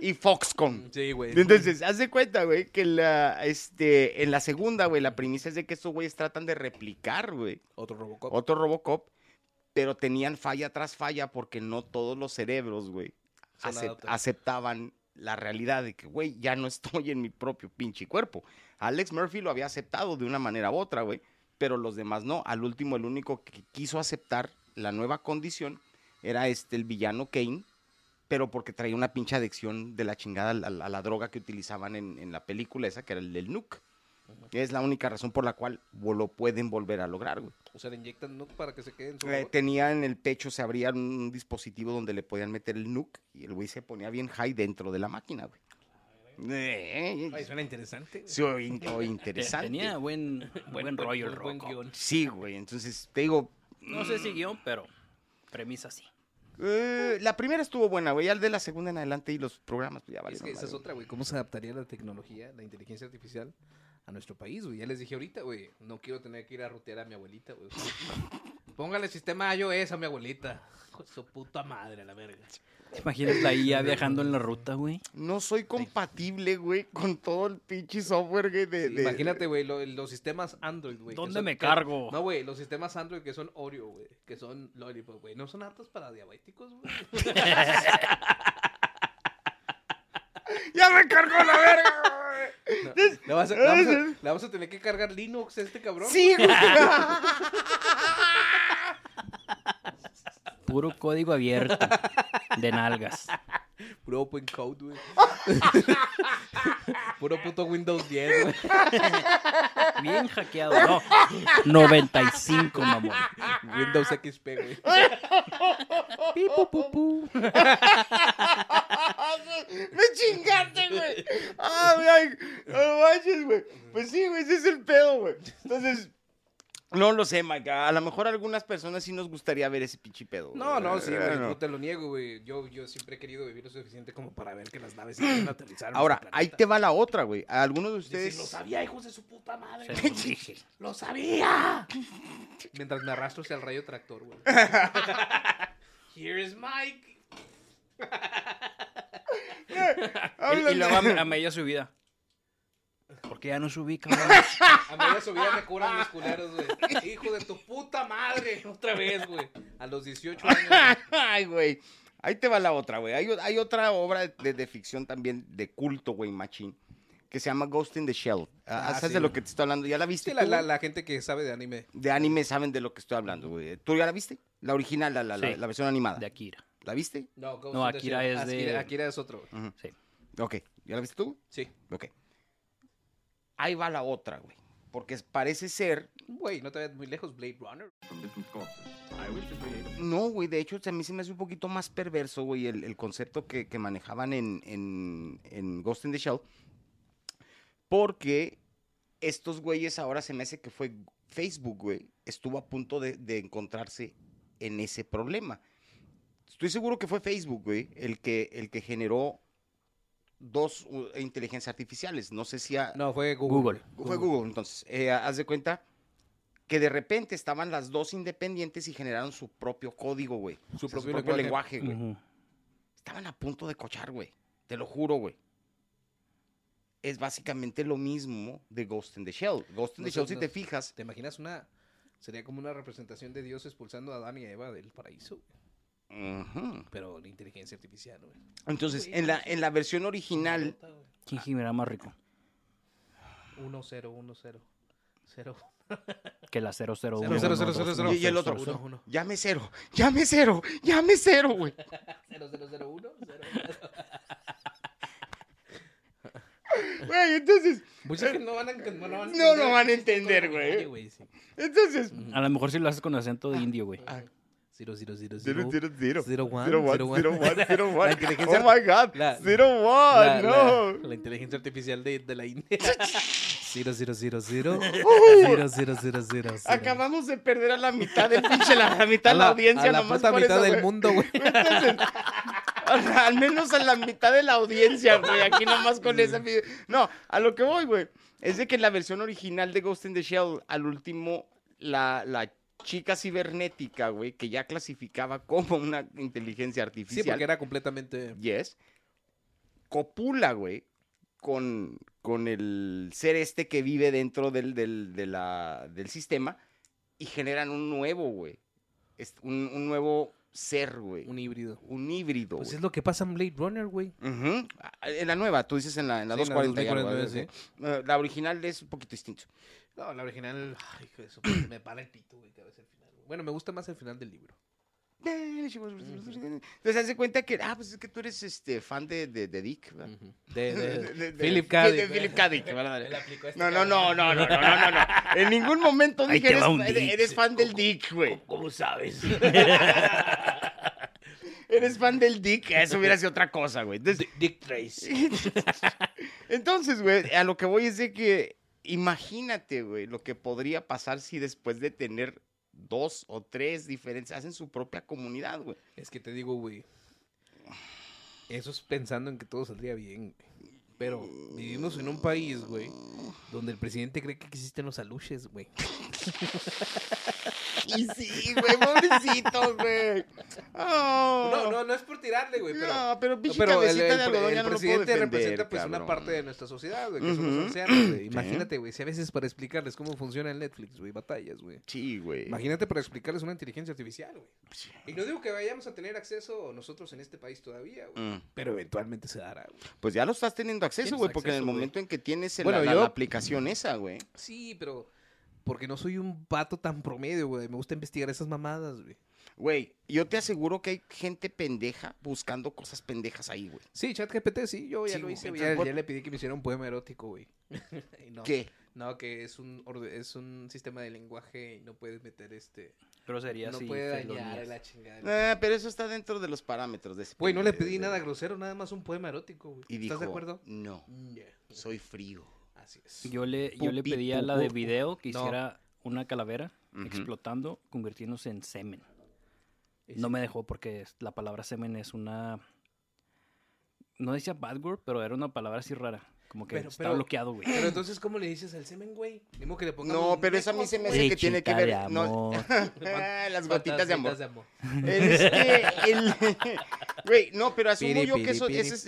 Y Foxconn. Sí, güey. Entonces, haz de cuenta, güey, que la, este, en la segunda, güey, la premisa es de que estos güeyes tratan de replicar, güey, Otro Robocop. otro Robocop, pero tenían falla tras falla porque no todos los cerebros, güey, Aceptaban la realidad de que, güey, ya no estoy en mi propio pinche cuerpo. Alex Murphy lo había aceptado de una manera u otra, güey, pero los demás no. Al último, el único que quiso aceptar la nueva condición era este, el villano Kane, pero porque traía una pinche adicción de la chingada a la, a la droga que utilizaban en, en la película esa, que era el del Nuke. Es la única razón por la cual lo pueden volver a lograr, güey. O sea, le inyectan nuke para que se quede en su Eh, tenía en el pecho, se abría un dispositivo donde le podían meter el nuke y el güey se ponía bien high dentro de la máquina, güey. Eh, Ay, suena interesante. sí, interesante. Tenía buen, buen rollo el buen Robocop. guion. Sí, güey. Entonces, te digo, No sé si guion, pero premisa sí. eh, la primera estuvo buena, güey. Ya de la segunda en adelante y los programas, pues ya Es valieron que esa madre, es otra, güey. ¿Cómo se adaptaría la tecnología, la inteligencia artificial a nuestro país, güey? Ya les dije ahorita, güey. No quiero tener que ir a rutear a mi abuelita, güey. Póngale sistema iOS a mi abuelita. Con su puta madre, a la verga. ¿Te imaginas la IA viajando en la ruta, güey? No soy compatible, güey, con todo el pinche software güey, de, Imagínate, güey, lo- los sistemas Android, güey. ¿Dónde son- me que- cargo? No, güey, los sistemas Android que son Oreo, güey. Que son Lollipop, güey. No son aptos para diabéticos, güey. ¡Ya me cargó la verga, güey! No, le, vas a, le vamos a- le vamos a tener que cargar Linux a este cabrón. Sí, güey. Puro código abierto. De nalgas. Puro open code, güey. Puro puto Windows 10, güey. Bien hackeado. No. 95, mamón. Windows XP, güey. Pi, pu, pu. Me chingaste, güey. Ah, güey, ay, no manches, güey. Pues sí, güey, ese es el pedo, güey. Entonces, no lo sé, Mike. A lo mejor a algunas personas sí nos gustaría ver ese pinche pedo. güey. No, no, sí, güey. Bueno. No te lo niego, güey. Yo, yo siempre he querido vivir lo suficiente como para ver que las naves se pueden aterrizar. Ahora, ahí te va la otra, güey. A algunos de Dice, ustedes. lo sabía, hijos de su puta madre. Dije. ¡Lo sabía! Mientras me arrastro hacia el rayo tractor, güey. Here is Mike. Y, y luego a, a media subida. ¿Por qué ya no subí, cabrón? A media subida me curan mis culeros, güey. Hijo de tu puta madre. Otra vez, güey. A los 18 años. güey. Ay, güey. Ahí te va la otra, güey. Hay, hay otra obra de, de ficción también de culto, güey, machín. que se llama Ghost in the Shell. Ah, Ah, ¿Sabes sí. de lo que te estoy hablando? ¿Ya la viste? Sí, la, tú, la, güey? la gente que sabe de anime. De anime saben de lo que estoy hablando, güey. ¿Tú ya la viste? La original, la, la, la- Sí. la versión animada. De Akira. ¿La viste? No, Ghost No, in the Akira Shell. es de- Akira, Akira es otro. güey. Ujú. Sí. Ok. ¿Ya la viste tú? Sí. Ok. Ahí va la otra, güey. Porque parece ser... Güey, no te vayas muy lejos, Blade Runner. No, güey, de hecho a mí se me hace un poquito más perverso, güey, el, el concepto que, que manejaban en, en, en Ghost in the Shell. Porque estos güeyes ahora se me hace que fue Facebook, güey, estuvo a punto de, de encontrarse en ese problema. Estoy seguro que fue Facebook, güey, el que, el que generó dos uh, inteligencias artificiales. No sé si... a- No, fue Google. Google. fue Google, entonces. Eh, haz de cuenta que de repente estaban las dos independientes y generaron su propio código, güey. Su O sea, propio lenguaje, güey. Estaban a punto de cochar, güey. Te lo juro, güey. Es básicamente lo mismo de Ghost in the Shell. Ghost in No the Shell, si te fijas, ¿Te imaginas una... Sería como una representación de Dios expulsando a Adán y a Eva del paraíso, güey. Ujú. pero la inteligencia artificial, güey. entonces, en la, en la versión original, ¿Quién gimerá más rico? 1 0 1 0 0 Que la 001. Cero, cero, cero, cero, cero. y, y el otro, Uno, uno. llame cero, llame cero, llame cero, güey. 0 0 0 1 Güey, entonces, Muchos que no van a, no, van a No lo van a entender, güey. Entonces, A lo mejor si lo haces con acento de indio, güey. 0 0 0 Zero, 0 zero, zero. Zero, one, Zero, one, zero, one. zero, one, zero, one. La inteligencia Oh my God. la- Zero, one, la, no. la, la inteligencia artificial de, de la India. 0 0 0 0 0 0 0 0 Acabamos de perder a la mitad del pinche, la, la mitad de la la, audiencia a la nomás puta por mitad eso, del mundo, güey. Al menos a la mitad de la audiencia, güey. Aquí nomás con esa. video. No, a lo que voy, güey. Es de que en la versión original de Ghost in the Shell, al último, la, la chica cibernética, güey, que ya clasificaba como una inteligencia Sí, artificial. porque era completamente... Yes. Copula, güey, con, con el ser este que vive dentro del, del, de la- del sistema y generan un nuevo, güey. Un, un nuevo ser, güey. Un híbrido. Un híbrido, Pues es lo que pasa en Blade Runner, güey. Ah, En la nueva, tú dices en la, en la Sí, en la 240. y algo, 2049, ¿verdad? Eh, La original es un poquito distinto. No, la original... Ay, hijo de su- me para el pito, güey, cada vez el final. güey. Bueno, me gusta más el final del libro. Entonces, hace cuenta que, ah, pues es que tú eres este, fan de, de, de Dick, ¿verdad? De, de- De- de- de- Philip K. Dick, Philip. K. Dick, ¿verdad? Este No, no, no, no, no, no, no, no, no. En ningún momento dije eres, eres- Dick. eres fan del Dick, güey. ¿Cómo sabes? Eres fan del Dick, eso hubiera sido otra cosa, güey. Entonces, Dick Trace. entonces, güey, a lo que voy es de que imagínate, güey, lo que podría pasar si después de tener dos o tres diferencias hacen su propia comunidad, güey. Es que te digo, güey. Eso es pensando en que todo saldría bien, güey. Pero vivimos en un país, güey, donde el presidente cree que existen los aluches, güey. Y sí, güey, pobrecito, güey. Oh. No, no, no es por tirarle, güey, pero... No, pero pinche Pero el, el de algodón el ya no lo puedo presidente defender, representa pues una parte de nuestra sociedad, güey, que son los Ujú. ancianos, güey. Imagínate, güey, si a veces para explicarles cómo funciona el Netflix, güey, batallas, güey. Sí, güey. Imagínate para explicarles una inteligencia artificial, güey. Y no digo que vayamos a tener acceso nosotros en este país todavía, güey. Mm. Pero eventualmente se dará, güey. Pues ya lo estás teniendo acceso, güey, porque en el momento en que tienes el- Bueno, la, la- yo- la aplicación esa, güey. Sí, pero porque no soy un pato tan promedio, güey. Me gusta investigar esas mamadas, güey. Güey, yo te aseguro que hay gente pendeja buscando cosas pendejas ahí, güey. Sí, ChatGPT, sí, yo ya Sí, lo hice, güey. Ya, le pedí que me hiciera un poema erótico, güey. No, ¿Qué? No, que es un orde- es un sistema de lenguaje y no puedes meter este. Groserías no y puede dañar a la chingada. Ah, pero eso está dentro de los parámetros de ese Güey, no le pedí de- nada grosero, nada más un poema erótico, güey. Dijo, ¿Estás de acuerdo? no, Yeah. soy frío. Así es. Yo le, yo le Pupi, pedí a la de video que No. hiciera una calavera explotando, convirtiéndose en semen. No me dejó porque la palabra semen es una... No decía bad word, pero era una palabra así rara. Como que Pero- estaba pero- bloqueado, güey. Pero entonces, ¿cómo le dices al semen, güey? Mismo que le pongamos No, pero eso a mí se me hace que tiene que ver. De no, amor. Las gotitas de amor. El, este, el- Güey, no, pero asumo Piri, yo que eso, piri. ese es,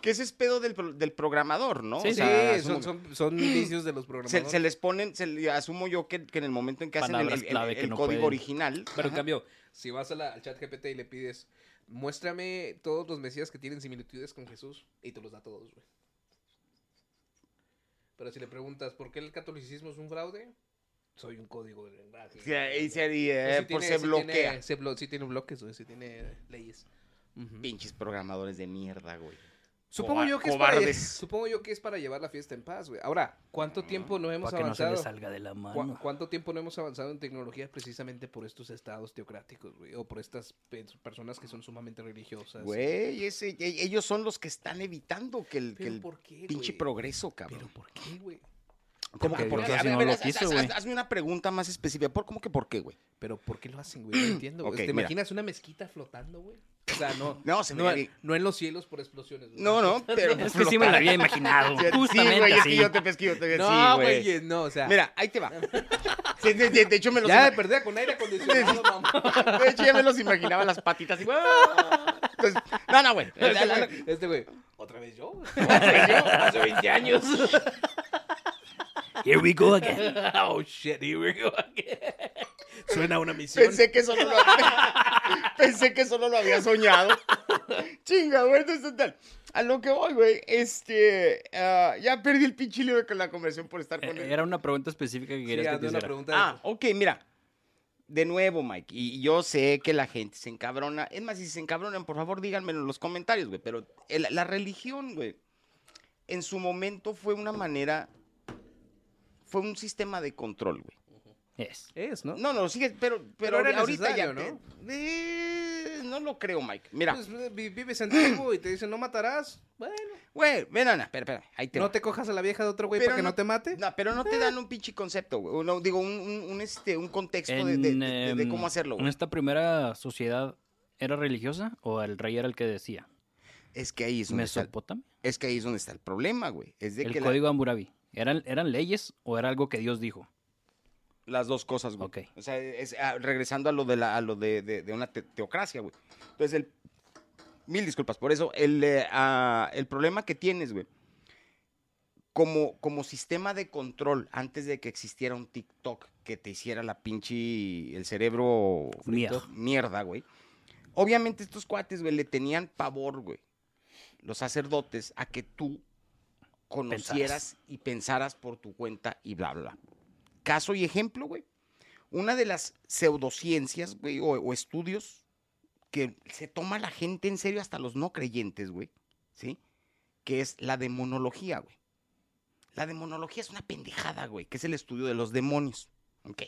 que ese es pedo del, del programador, ¿no? Sí, O Sí, sea, son, asumo- son, son vicios de los programadores. se les ponen, se le- asumo yo que, que en el momento en que hacen el, Palabras el- el- clave que el no código pueden. original, Pero en cambio, si vas a la- al chat GPT y le pides, muéstrame todos los mesías que tienen similitudes con Jesús y te los da todos, güey. Pero si le preguntas, ¿por qué el catolicismo es un fraude? Soy un código de lenguaje. Sí, ahí sería, Pues eh, sí por tiene- se sí bloquea. tiene- se blo- sí tiene bloques, güey. Sí tiene leyes. Ujú. Pinches programadores de mierda, güey. Supongo yo, que es para, supongo yo que es para llevar la fiesta en paz, güey. Ahora, ¿cuánto tiempo no hemos Para que no se avanzado? le salga de la ¿Cu- mano. ¿Cuánto tiempo no hemos avanzado en tecnología precisamente por estos estados teocráticos, güey? O por estas pe- personas que son sumamente religiosas. Güey, ese- e- ellos son los que están evitando que el, que ¿Pero el por qué, pinche güey? progreso, cabrón. ¿Pero por qué, güey? ¿Cómo que por qué? A ver, a no ver, lo haz- quiso, haz- güey. haz- hazme una pregunta más específica. ¿Por, ¿Cómo que por qué, güey? ¿Pero por qué lo hacen, güey? No entiendo. güey. Ok, ¿Te mira. imaginas una mezquita flotando, güey? O sea, no. No, se no, vería bien. no en los cielos por explosiones. güey. No, no, pero... Es que sí me la había imaginado. Sí, Justamente güey, es que yo te pesqué, yo te No, sí, güey, güey. no, o sea. Mira, ahí te va. Sí, de, de- de hecho, me los, ya de ima- perdida con aire acondicionado, mamá. de hecho, ya me los imaginaba las patitas. y- Entonces, no, no, güey. Este La- la- güey, este güey, ¿otra vez yo? ¿Otra vez yo? Hace 20 años. Here we go again. oh, shit, here we go again. Suena una misión. Pensé que solo lo Pensé que solo lo había soñado. Chinga, güey. Total, a lo que voy, güey, este. ah, ya perdí el pinche libro con la conversión por estar con Eh, él. Era una pregunta específica que Sí, querías que te una hiciera. pregunta. Ah, ok, mira. De nuevo, Mike, y yo sé que la gente se encabrona. Es más, si se encabronan, por favor, díganmelo en los comentarios, güey. Pero el- la religión, güey, en su momento fue una manera. Fue un sistema de control, güey. Es. Es, ¿no? No, no, sigue, pero, pero, Pero era ahorita ya. ¿no? no lo creo, Mike. Mira, Pues, vi- vives antiguo y te dicen no matarás. Bueno, güey, ven, Ana, espera, espera, ahí te no va. te cojas a la vieja de otro güey para que no, no- te mate. No, pero no te dan un pinche concepto, güey. no, digo, un, un- un, este, un contexto de, de- de- de- de em, cómo hacerlo, ¿En esta primera sociedad era religiosa o el rey era el que decía? Es que ahí es donde está, Mesopotamia. es que ahí es donde está el problema, güey. Es de El que la- código Hammurabi. ¿Eran, ¿Eran leyes o era algo que Dios dijo? las dos cosas, güey. Ok. O sea, es, ah, regresando a lo de la, a lo de, de- de una te- teocracia, güey. Entonces, el, mil disculpas por eso. El, eh, ah, el problema que tienes, güey, como, como sistema de control, antes de que existiera un TikTok que te hiciera la pinche, el cerebro Mierda. mierda, güey. Obviamente estos cuates, güey, le tenían pavor, güey, los sacerdotes, a que tú conocieras y pensaras por tu cuenta y bla, bla, bla. Caso y ejemplo, güey. Una de las pseudociencias, güey, o, o estudios que se toma la gente en serio, hasta los no creyentes, güey, ¿sí? Que es la demonología, güey. La demonología es una pendejada, güey, que es el estudio de los demonios. Ok.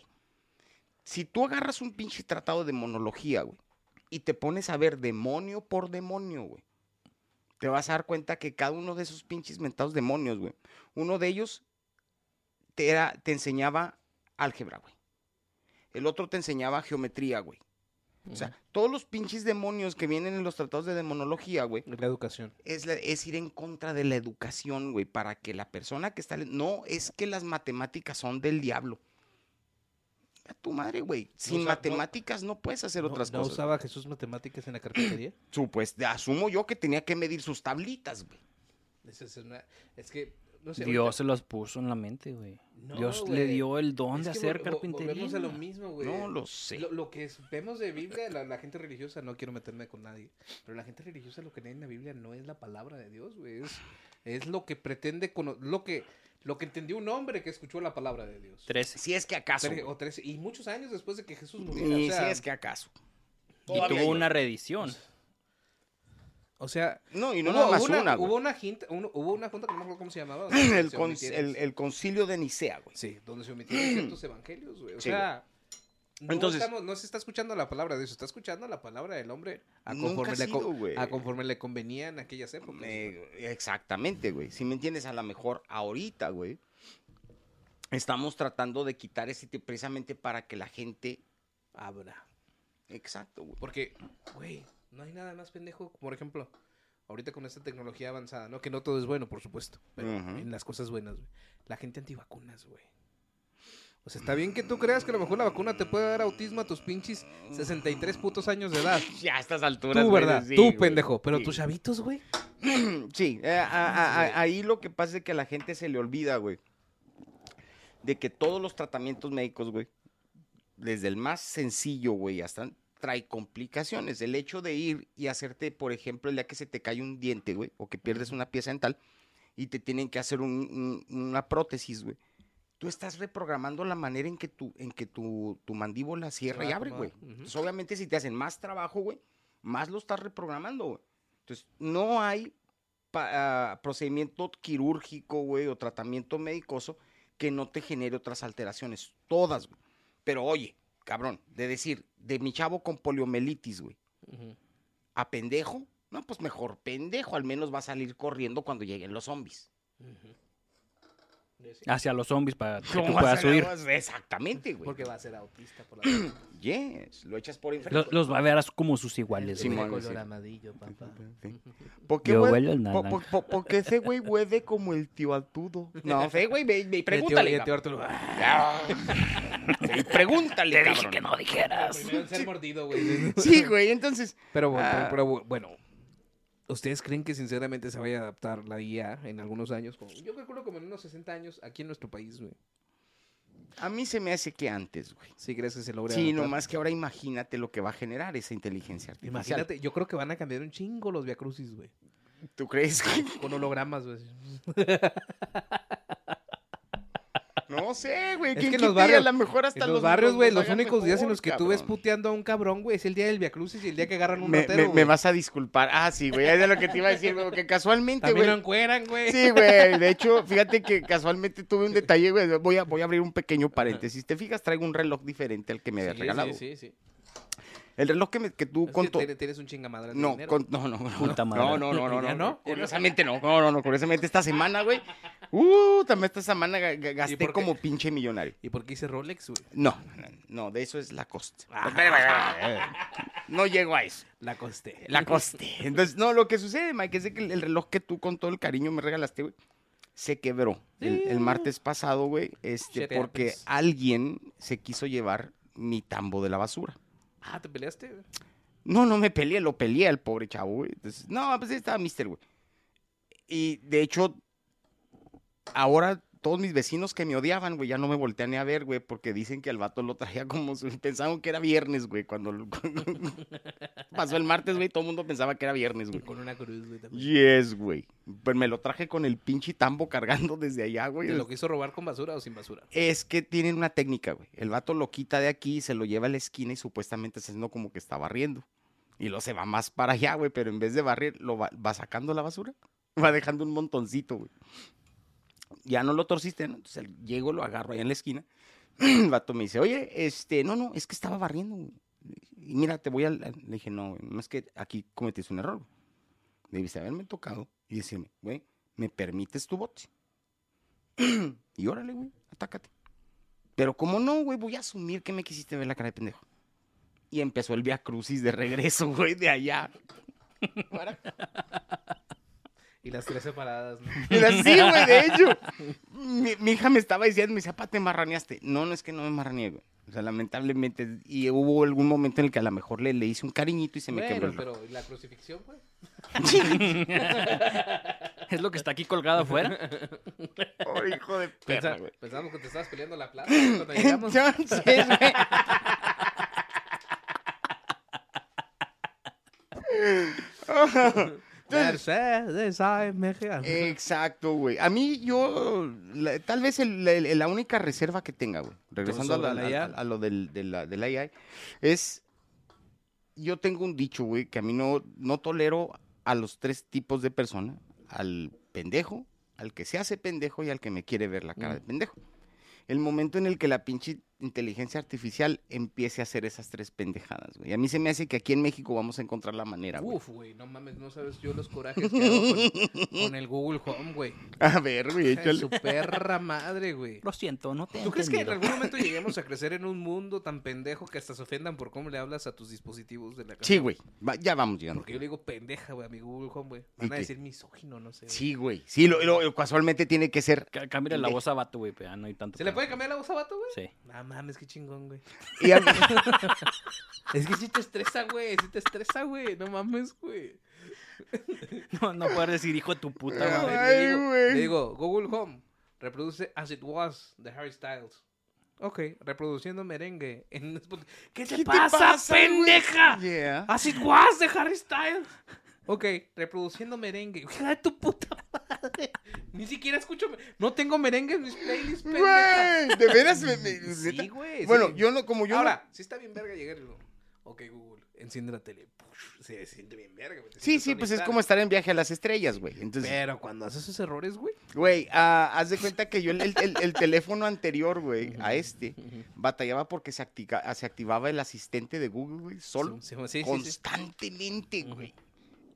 Si tú agarras un pinche tratado de demonología, güey, y te pones a ver demonio por demonio, güey, te vas a dar cuenta que cada uno de esos pinches mentados demonios, güey, uno de ellos te, era- te enseñaba álgebra, güey. El otro te enseñaba geometría, güey. O sea, todos los pinches demonios que vienen en los tratados de demonología, güey, La educación. es, la- es ir en contra de la educación, güey, para que la persona que está... No, es que las matemáticas son del diablo. Tu madre, güey. Sin no- matemáticas no, puedes hacer otras ¿No cosas. usaba Jesús matemáticas en la carpintería? Pues asumo yo que tenía que medir sus tablitas, güey. Esa es, una- es que, no sé. Dios se los puso en la mente, güey. No, Dios le dio el don Es de hacer carpintería. Volvemos a lo mismo, güey. No lo sé. Lo, lo que es- vemos de Biblia, la, la gente religiosa, no quiero meterme con nadie, pero la gente religiosa lo que lee en la Biblia no es la palabra de Dios, güey. Es, es lo que pretende, lo que, lo que entendió un hombre que escuchó la palabra de Dios. 13. Si es que acaso. O trece- y muchos años después de que Jesús muriera. O sea, si es que acaso. Y tuvo hay- una reedición. o sea, No, y no hubo, nada más hubo una, hubo una uno- hubo una junta que no me acuerdo cómo se llamaba. el, se con- el- el concilio de Nicea, güey. Sí, donde se omitieron ciertos evangelios, güey. O Sí, sea, no, Entonces- estamos- no se está escuchando la palabra de se está escuchando la palabra del hombre a conforme, le, sido, a conforme le convenía en aquellas épocas. Eh, exactamente, güey. Si me entiendes, a lo mejor ahorita, güey, estamos tratando de quitar ese tipo precisamente para que la gente Abra. Exacto, güey. Porque, güey, no hay nada más pendejo. Por ejemplo, ahorita con esta tecnología avanzada, ¿no? Que no todo es bueno, por supuesto. Pero en las cosas buenas, güey. La gente antivacunas, güey. O sea, está bien que tú creas que a lo mejor la vacuna te puede dar autismo a tus pinches 63 putos años de edad. Ya a estas alturas. Tú, güey, ¿verdad? sí, tú, güey. pendejo. Pero Sí. tus chavitos, güey. Sí, eh, a- a- a- ahí lo que pasa es que a la gente se le olvida, güey, de que todos los tratamientos médicos, güey, desde el más sencillo, güey, hasta trae complicaciones. El hecho de ir y hacerte, por ejemplo, el día que se te cae un diente, güey, o que pierdes una pieza dental y te tienen que hacer un- un- una prótesis, güey. Tú estás reprogramando la manera en que tu, en que tu, tu mandíbula cierra y abre, güey. Entonces, obviamente, si te hacen más trabajo, güey, más lo estás reprogramando, güey. Entonces, no hay pa- ah, procedimiento quirúrgico, güey, o tratamiento medicoso que no te genere otras alteraciones. Todas, güey. Pero oye, cabrón, de decir, de mi chavo con poliomielitis, güey, a pendejo, no, pues mejor pendejo, al menos va a salir corriendo cuando lleguen los zombies. Hacia los zombies para que ¿Cómo tú puedas huir. Exactamente, güey. Porque va a ser autista por la Yes, lo echas por enfrente. los va a ver como sus iguales. Sí, güey. color sí. amarillo, papá. Sí. ¿Por qué, Yo güey? huelo el Po- po- naranja. po- porque ese güey huele como el tío Arturo. No, fe, güey, ve, ve, Y el tío- pregúntale. y el tío. Arturo. Ve, pregúntale, Te dije cabrón. que no dijeras. Primero ser mordido, güey. Sí, güey, entonces, Pero, bueno, Ah. pero, pero, bueno, ¿ustedes creen que sinceramente se vaya a adaptar la IA en algunos años? Como- Yo calculo como en unos 60 años aquí en nuestro país, güey. a mí se me hace que antes, güey. ¿Sí crees que se logre Sí, adaptar? nomás que ahora imagínate lo que va a generar esa inteligencia artificial. Imagínate, yo creo que van a cambiar un chingo los viacrucis, güey. ¿Tú crees? güey? Con hologramas, güey. No sé, güey. Es ¿Quién que en los y a barrios- lo mejor hasta En los barrios, güey, los únicos días en los que tú ves puteando a un cabrón, güey, es el día del viacrucis y el día que agarran un Me, ratero, me- me güey. vas a disculpar. Ah, sí, güey, es de lo que te iba a decir, güey, porque casualmente, También lo güey. encueran, güey. Sí, güey. De hecho, fíjate que casualmente tuve un detalle, güey. Voy a, voy a abrir un pequeño paréntesis. Te fijas, traigo un reloj diferente al que me habías Sí, regalado. Sí, sí, sí. El reloj que, me- que tú Es con que to- tienes- un chingamadre de No, con- no, no, no, Puta no, madre. no, no, no, no, ¿Ya no, no? Curiosamente no, no, no, no, curiosamente esta semana, güey. Uh, también esta semana ga- ga- gasté como pinche millonario. ¿Y por qué hice Rolex, güey? No, no, no, de eso es la costa. Ah. No llego a eso. La costé. La coste. Entonces, no, lo que sucede, Mike, es que el, el reloj que tú con todo el cariño me regalaste, güey, se quebró el, el martes pasado, güey, este, Shit porque happens. alguien se quiso llevar mi tambo de la basura. Ah, ¿te peleaste? güey? No, no me peleé, lo peleé al pobre chavo, güey. Entonces, no, pues ahí estaba Mister, güey. Y de hecho, ahora todos mis vecinos que me odiaban, güey, ya no me voltean ni a ver, güey, porque dicen que el vato lo traía como pensaban que era viernes, güey, cuando lo- pasó el martes, güey, todo el mundo pensaba que era viernes, güey. Con una cruz, güey, también. Yes, güey. Pues me lo traje con el pinche tambo cargando desde allá, güey. ¿Te lo quiso robar con basura o sin basura? Es que tienen una técnica, güey. El vato lo quita de aquí, se lo lleva a la esquina y supuestamente está haciendo como que está barriendo. Y lo se va más para allá, güey, pero en vez de barrer, lo va, va sacando la basura. Va dejando un montoncito, güey. Ya no lo torciste, ¿no? Entonces llego, lo agarro allá en la esquina. El vato me dice, oye, este, no, no, es que estaba barriendo. Y mira, te voy a... Le dije, no, no es que aquí cometiste un error. Debiste haberme tocado y decirme, güey, ¿me permites tu bote? y órale, güey, atácate. Pero como no, güey, voy a asumir que me quisiste ver la cara de pendejo. Y empezó el Via Crucis de regreso, güey, de allá. Y las tres separadas, ¿no? Era así, güey, de hecho. Mi, mi hija me estaba diciendo, me dice, "Papá, te marraneaste. No, no es que no me marraneé, güey. O sea, lamentablemente. Y hubo algún momento en el que a lo mejor le, le hice un cariñito y se me quebró Bueno, el pero ¿y la crucifixión, güey? Es lo que está aquí colgado afuera. Oh, hijo de perra, Pensa- güey. Pensamos que te estabas peleando la plaza cuando llegamos. Entonces, güey. Mercedes, ay, mexicano. Exacto, güey. A mí, yo, la- tal vez el- el- la única reserva que tenga, güey, regresando a, lo del, de la, del AI, es, yo tengo un dicho, güey, que a mí no, no tolero a los tres tipos de persona, al pendejo, al que se hace pendejo y al que me quiere ver la cara de pendejo. El momento en el que la pinche inteligencia artificial empiece a hacer esas tres pendejadas, güey. A mí se me hace que aquí en México vamos a encontrar la manera, güey. Uf, güey, no mames, no sabes yo los corajes que hago con, con el Google Home, güey. A ver, güey, échale. Su perra madre, güey. Lo siento, no te ¿Tú crees que en algún momento lleguemos a crecer en un mundo tan pendejo que hasta se ofendan por cómo le hablas a tus dispositivos de la casa? Sí, güey. Va- ya vamos llegando. Porque yo le digo pendeja, güey, a mi Google Home, güey. ¿Y Van a qué? decir misógino, no sé. güey. Sí, güey. Sí, lo, lo- casualmente tiene que ser. Cá- Cámbiale la voz a vato, güey, pero ya no hay tanto. ¿Se le puede cambiar la voz a vato, güey? Sí. No mames, qué chingón, güey. Y a mí- Es que sí te estresa, güey. Sí te estresa, güey. No mames, güey. No, no puedes decir hijo de tu puta Ay, madre. le, digo, güey. le digo, Google Home, reproduce As It Was de Harry Styles. Ok, reproduciendo merengue en Spotify. ¿Qué te ¿Qué te pasa, pendeja? Yeah. Así was de Harry Styles. Ok, reproduciendo merengue. De tu puta madre. Ni siquiera escucho. No tengo merengue en mis playlists. Güey, de veras me, me- Sí, güey. Bueno, sí. yo no, como yo no- Ahora, si está bien verga llegar. Ok, Google, enciende la tele. Push, Se siente bien verga, güey. Sí, sí, pues es como estar en viaje a las estrellas, güey. Entonces, Pero cuando haces esos errores, güey. güey, ah, haz de cuenta que yo el, el- el- el teléfono anterior, güey, a este, batallaba porque se, actica- se activaba el asistente de Google, güey, solo, Sí, sí, sí, sí, sí. constantemente, güey.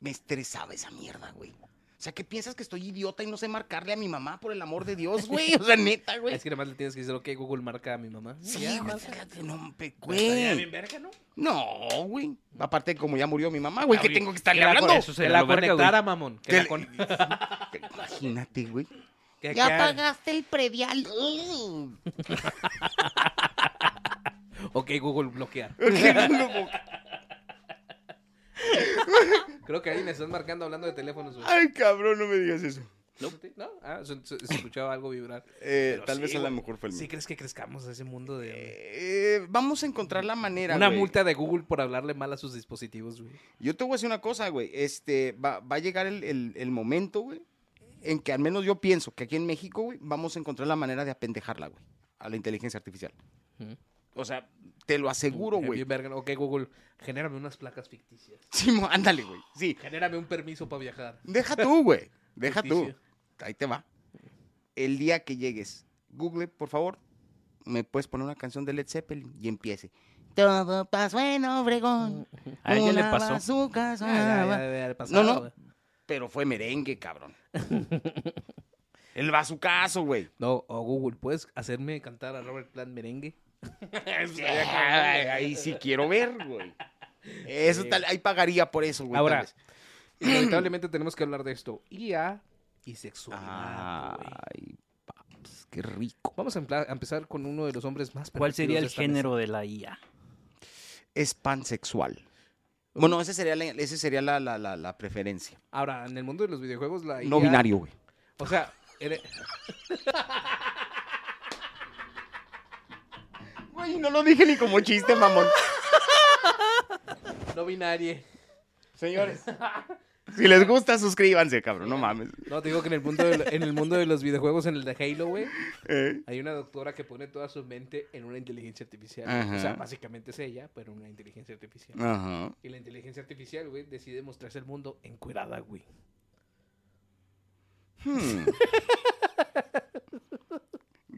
Me estresaba esa mierda, güey. O sea, ¿qué piensas que estoy idiota y no sé marcarle a mi mamá por el amor de Dios, güey? O sea, neta, güey. Es que nada más le tienes que decir, ok, Google marca a mi mamá. Sí, Ya, güey, marca. fíjate, no, güey. bien verga, ¿no? No, güey. Aparte, como ya murió mi mamá, güey, que tengo que estarle la hablando. Eso Que la güey. conectara, mamón. Que la con- Imagínate, güey. Ya pagaste el predial. Ok, Google, bloquear. Creo que ahí me están marcando hablando de teléfonos, güey. Ay, cabrón, no me digas eso. ¿No? ¿No? Ah, se, escuchaba algo vibrar. Eh, tal sí, vez a lo mejor fue el ¿Sí mío. crees que crezcamos a ese mundo de... Eh, vamos a encontrar la manera, Una güey. multa de Google por hablarle mal a sus dispositivos, güey. Yo te voy a decir una cosa, güey. Este, va, va a llegar el, el- el momento, güey, en que al menos yo pienso que aquí en México, güey, vamos a encontrar la manera de apendejarla, güey, a la inteligencia artificial. Ujú. O sea, te lo aseguro, Bien güey. Ok, Google, genérame unas placas ficticias. Sí, mo- ándale, güey. Sí. Genérame un permiso para viajar. Deja tú, güey. Deja tú. Ahí te va. El día que llegues, Google, por favor, me puedes poner una canción de Led Zeppelin y empiece. Todo pasó en Obregón. A ella le pasó. bazooka Ah, ya, ya haber pasado, No, no. Pero fue merengue, cabrón. El bazucazo, güey. No, o Google, ¿puedes hacerme cantar a Robert Plant merengue? Ay, Ahí sí quiero ver, güey. Eso Sí. tal, ahí pagaría por eso, güey. Ahora, vez. inevitablemente tenemos que hablar de esto. IA y sexualidad. Ay, paps, qué rico. Vamos a, empla- a empezar con uno de los hombres más ¿Cuál sería el género de la IA? Es pansexual. Bueno, ese sería la, ese sería la, la, la, la preferencia. Ahora, en el mundo de los videojuegos, la No IA binario, güey. O sea, eres- Güey, no lo dije ni como chiste, mamón. no binaria. Señores. Si les gusta, suscríbanse, cabrón. No mames. No, te digo que en el mundo de, en el mundo de los videojuegos, en el de Halo, güey, Eh, hay una doctora que pone toda su mente en una inteligencia artificial. Ajá. O sea, básicamente es ella, pero una inteligencia artificial. Ajá. Y la inteligencia artificial, güey, decide mostrarse al mundo encuerada, güey. Hmm.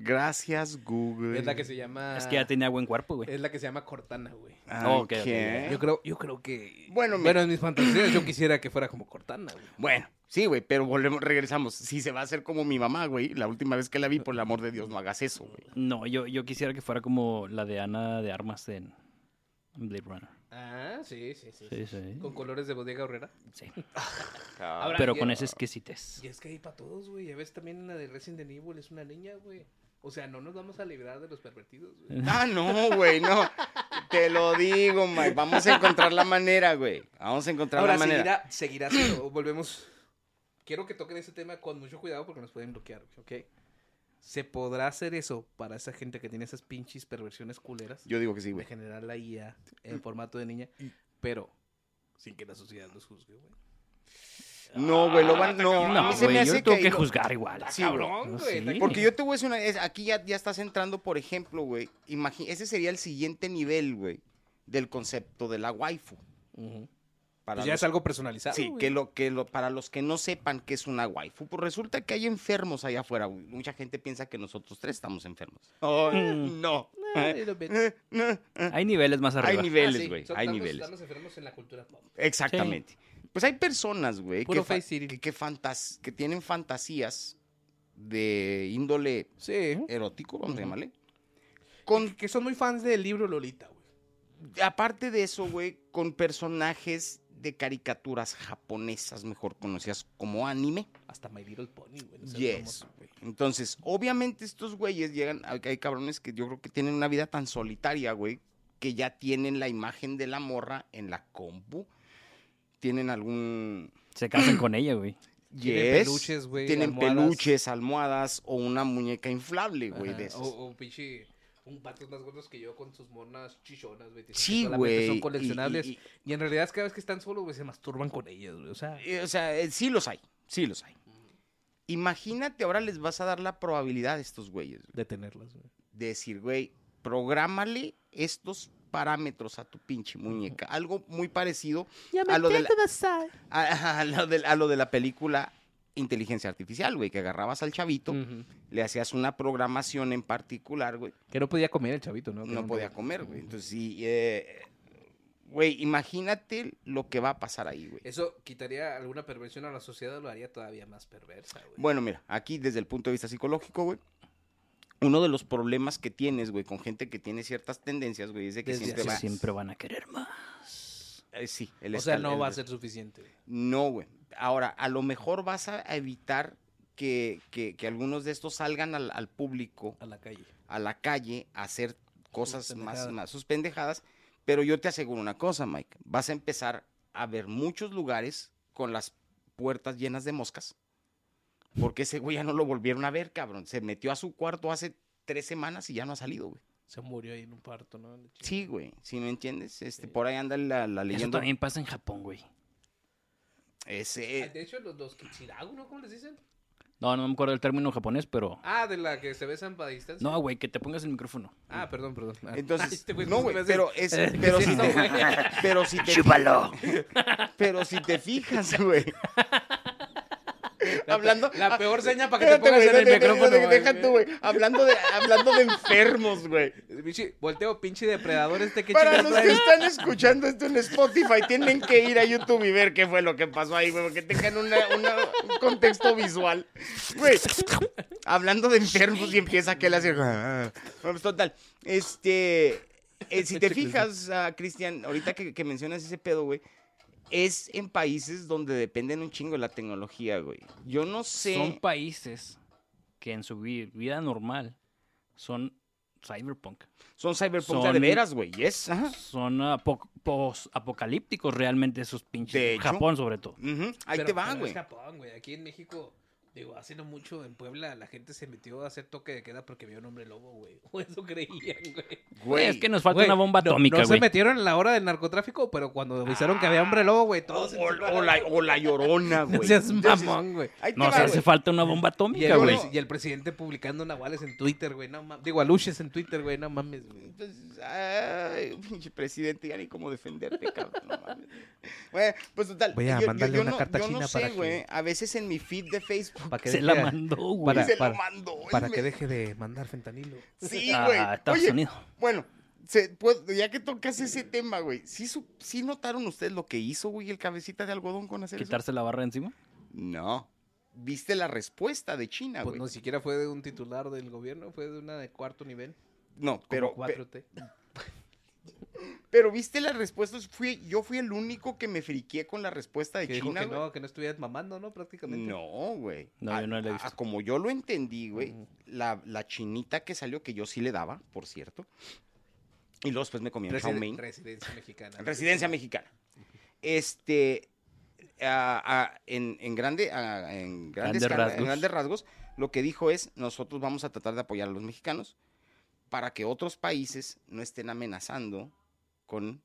Gracias, Google. Es la que se llama... Es que ya tenía buen cuerpo, güey. Es la que se llama Cortana, güey. Ah, Ok, ok, ok. Yo creo, yo creo que... Bueno, bueno, en mis fantasías yo quisiera que fuera como Cortana, güey. Bueno, sí, güey, pero volvemos, regresamos. Si se va a hacer como mi mamá, güey, la última vez que la vi, por el amor de Dios, no hagas eso, güey. No, yo, yo quisiera que fuera como la de Ana de Armas en Blade Runner. Ah, sí, sí, sí. Sí, sí. Con colores de bodega horrera. Sí. Ahora, Pero con esa exquisitez. Y es que hay para todos, güey. Ya ves también la de Resident Evil es una niña, güey. O sea, no nos vamos a librar de los pervertidos, güey. Ah, no, güey, no. Te lo digo, Mike. Vamos a encontrar la manera, güey. Vamos a encontrar Ahora la manera. seguirá, seguirá siendo. Volvemos. Quiero que toquen ese tema con mucho cuidado porque nos pueden bloquear, ¿ok? ¿Se podrá hacer eso para esa gente que tiene esas pinches perversiones culeras? Yo digo que sí, de güey. generar la IA en formato de niña, pero sin que la sociedad los juzgue, güey. No, güey, lo van. No, a No, mí se me hace yo tengo que. que juzgar igual. Sí, güey. Cabrón, No, güey. sí. Porque yo te voy a decir una. es- aquí ya, ya estás entrando, por ejemplo, güey. imagi- Ese sería el siguiente nivel, güey, del concepto de la waifu. Ujú. Para Pues ya los- es algo personalizado. Sí, güey. que lo que lo para los que no sepan qué es una waifu, pues resulta que hay enfermos allá afuera. güey. Mucha gente piensa que nosotros tres estamos enfermos. Mm. no. Ah. Eh, no, eh. Hay niveles más Hay arriba. Ah, niveles, sí, güey. son- hay estamos- niveles. Estamos enfermos en la cultura pop. Exactamente. Pues hay personas, güey, que, que, que fantas- que tienen fantasías de índole Sí. erótico, vamos a Ujú. llamarle. Con, Que son muy fans del libro Lolita, güey. aparte de eso, güey, con personajes de caricaturas japonesas, mejor conocidas como anime. Hasta My Little Pony, güey. no Yes. Entonces, obviamente estos güeyes llegan, hay hay cabrones que yo creo que tienen una vida tan solitaria, güey, que ya tienen la imagen de la morra en la compu. Tienen algún... Se casan con ella, güey. Tienen Yes, peluches, güey, Tienen almohadas. peluches, almohadas o una muñeca inflable, güey, Ajá, de esas. O, o pinche un patos más gordos que yo con sus monas chichonas, güey. Sí, güey. Son y- coleccionables. y- Y, en realidad, cada vez que están solos, güey, se masturban con ellas, güey. O sea, y- o sea, eh, sí los hay, sí los hay. Imagínate, ahora les vas a dar la probabilidad a estos güeyes. güey, de tenerlas, güey. de decir, güey, prográmale estos parámetros a tu pinche muñeca. Algo muy parecido a lo, de la, a, a lo de, a lo de la película Inteligencia Artificial, güey, que agarrabas al chavito, le hacías una programación en particular, güey, Que no podía comer el chavito, ¿no? No podía comer, güey. Entonces, sí, eh, güey, imagínate lo que va a pasar ahí, güey. Eso quitaría alguna perversión a la sociedad, lo haría todavía más perversa, güey. Bueno, mira, aquí desde el punto de vista psicológico, güey, uno de los problemas que tienes, güey, con gente que tiene ciertas tendencias, güey, es de que Desde siempre va... Siempre van a querer más. eh, sí, el o sea, no el- va a ser suficiente. No, güey. Ahora, a lo mejor vas a evitar que, que- que algunos de estos salgan al, al público, A la calle. a la calle, a hacer cosas más, más sus pendejadas. Pero yo te aseguro una cosa, Mike. Vas a empezar a ver muchos lugares con las puertas llenas de moscas. Porque ese güey ya no lo volvieron a ver, cabrón. Se metió a su cuarto hace tres semanas y ya no ha salido, güey. Se murió ahí en un parto, ¿no? Sí, güey. Si me entiendes, este, por ahí anda la, la Eso leyenda. también pasa en Japón, güey. Ese, Ah, De hecho, los, los Kitsiragu, ¿no? ¿Cómo les dicen? No, no me acuerdo el término japonés, pero... Ah, de la que se besan para distancia. No, güey, que te pongas el micrófono. Ah, perdón, perdón. Ah, Entonces, este güey no, güey, pero es, pero ¿qué si te, eso, pero si te, pero si te fijas, güey. La hablando, la peor seña para que te pongas en el micrófono. Deja tú, güey. Hablando de, hablando de enfermos, güey. Volteo, pinche depredador este que Para los que están escuchando esto en Spotify, tienen que ir a YouTube y ver qué fue lo que pasó ahí, güey, porque tengan una- una- un contexto visual. Güey, hablando de enfermos y empieza aquel a hacer... Pues, total, este... eh, si te fijas, ah, Cristian, ahorita que, que mencionas ese pedo, güey, es en países donde dependen un chingo de la tecnología, güey. Yo no sé... Son países que en su vi- vida normal son cyberpunk. Son cyberpunk son- de veras, güey, yes. Ajá. Son apo- post-apocalípticos realmente esos pinches. De hecho. Japón, sobre todo. Ahí Pero- te va, güey. Japón, güey. Aquí en México, digo, hace no mucho en Puebla la gente se metió a hacer toque de queda porque vio un hombre lobo, güey. O eso creían, güey. Güey, es que nos falta Güey, una bomba no- atómica, No, se metieron en la hora del narcotráfico, pero cuando avisaron que había hombre lobo, güey, todos. se O, o la, o la llorona, No güey. seas Entonces, mamón, güey. Nos va, hace güey. falta una bomba Y atómica, el, güey. y el presidente publicando nahuales en Twitter, güey. No mames. Digo, aluches en Twitter, güey. No mames, güey. Entonces, ay, pinche presidente, ya ni cómo defenderte, cabrón. no mames. Pues total. Voy a mandarle una no, carta yo no china sé, para que- güey. A veces en mi feed de Facebook Para que Se deje la mandó, güey. Para- se para- lo mandó. Para me- que deje de mandar fentanilo. Sí, a güey. Estados Oye, Unidos. bueno, se- pues, ya que tocas ese tema, güey. ¿sí, su- ¿Sí notaron ustedes lo que hizo, güey, el cabecita de algodón con hacer eso? Quitarse la barra encima. No. ¿Viste la respuesta de China, Pues güey? no siquiera fue de un titular del gobierno, fue de una de cuarto nivel. No, pero, pe- 4T. Pero viste las respuestas. Fui, yo fui el único que me friqué con la respuesta de Que dijo China, que no, que no estuvieras mamando, ¿no? Prácticamente. No, güey. No, A- yo no la he a- visto. como yo lo entendí, güey, la, la chinita que salió, que yo sí le daba, por cierto. Y luego después me comí Residen- chow mein. Residencia mexicana. Residencia mexicana. Este, en, en grande, en grandes, en grandes rasgos, lo que dijo es, nosotros vamos a tratar de apoyar a los mexicanos para que otros países no estén amenazando con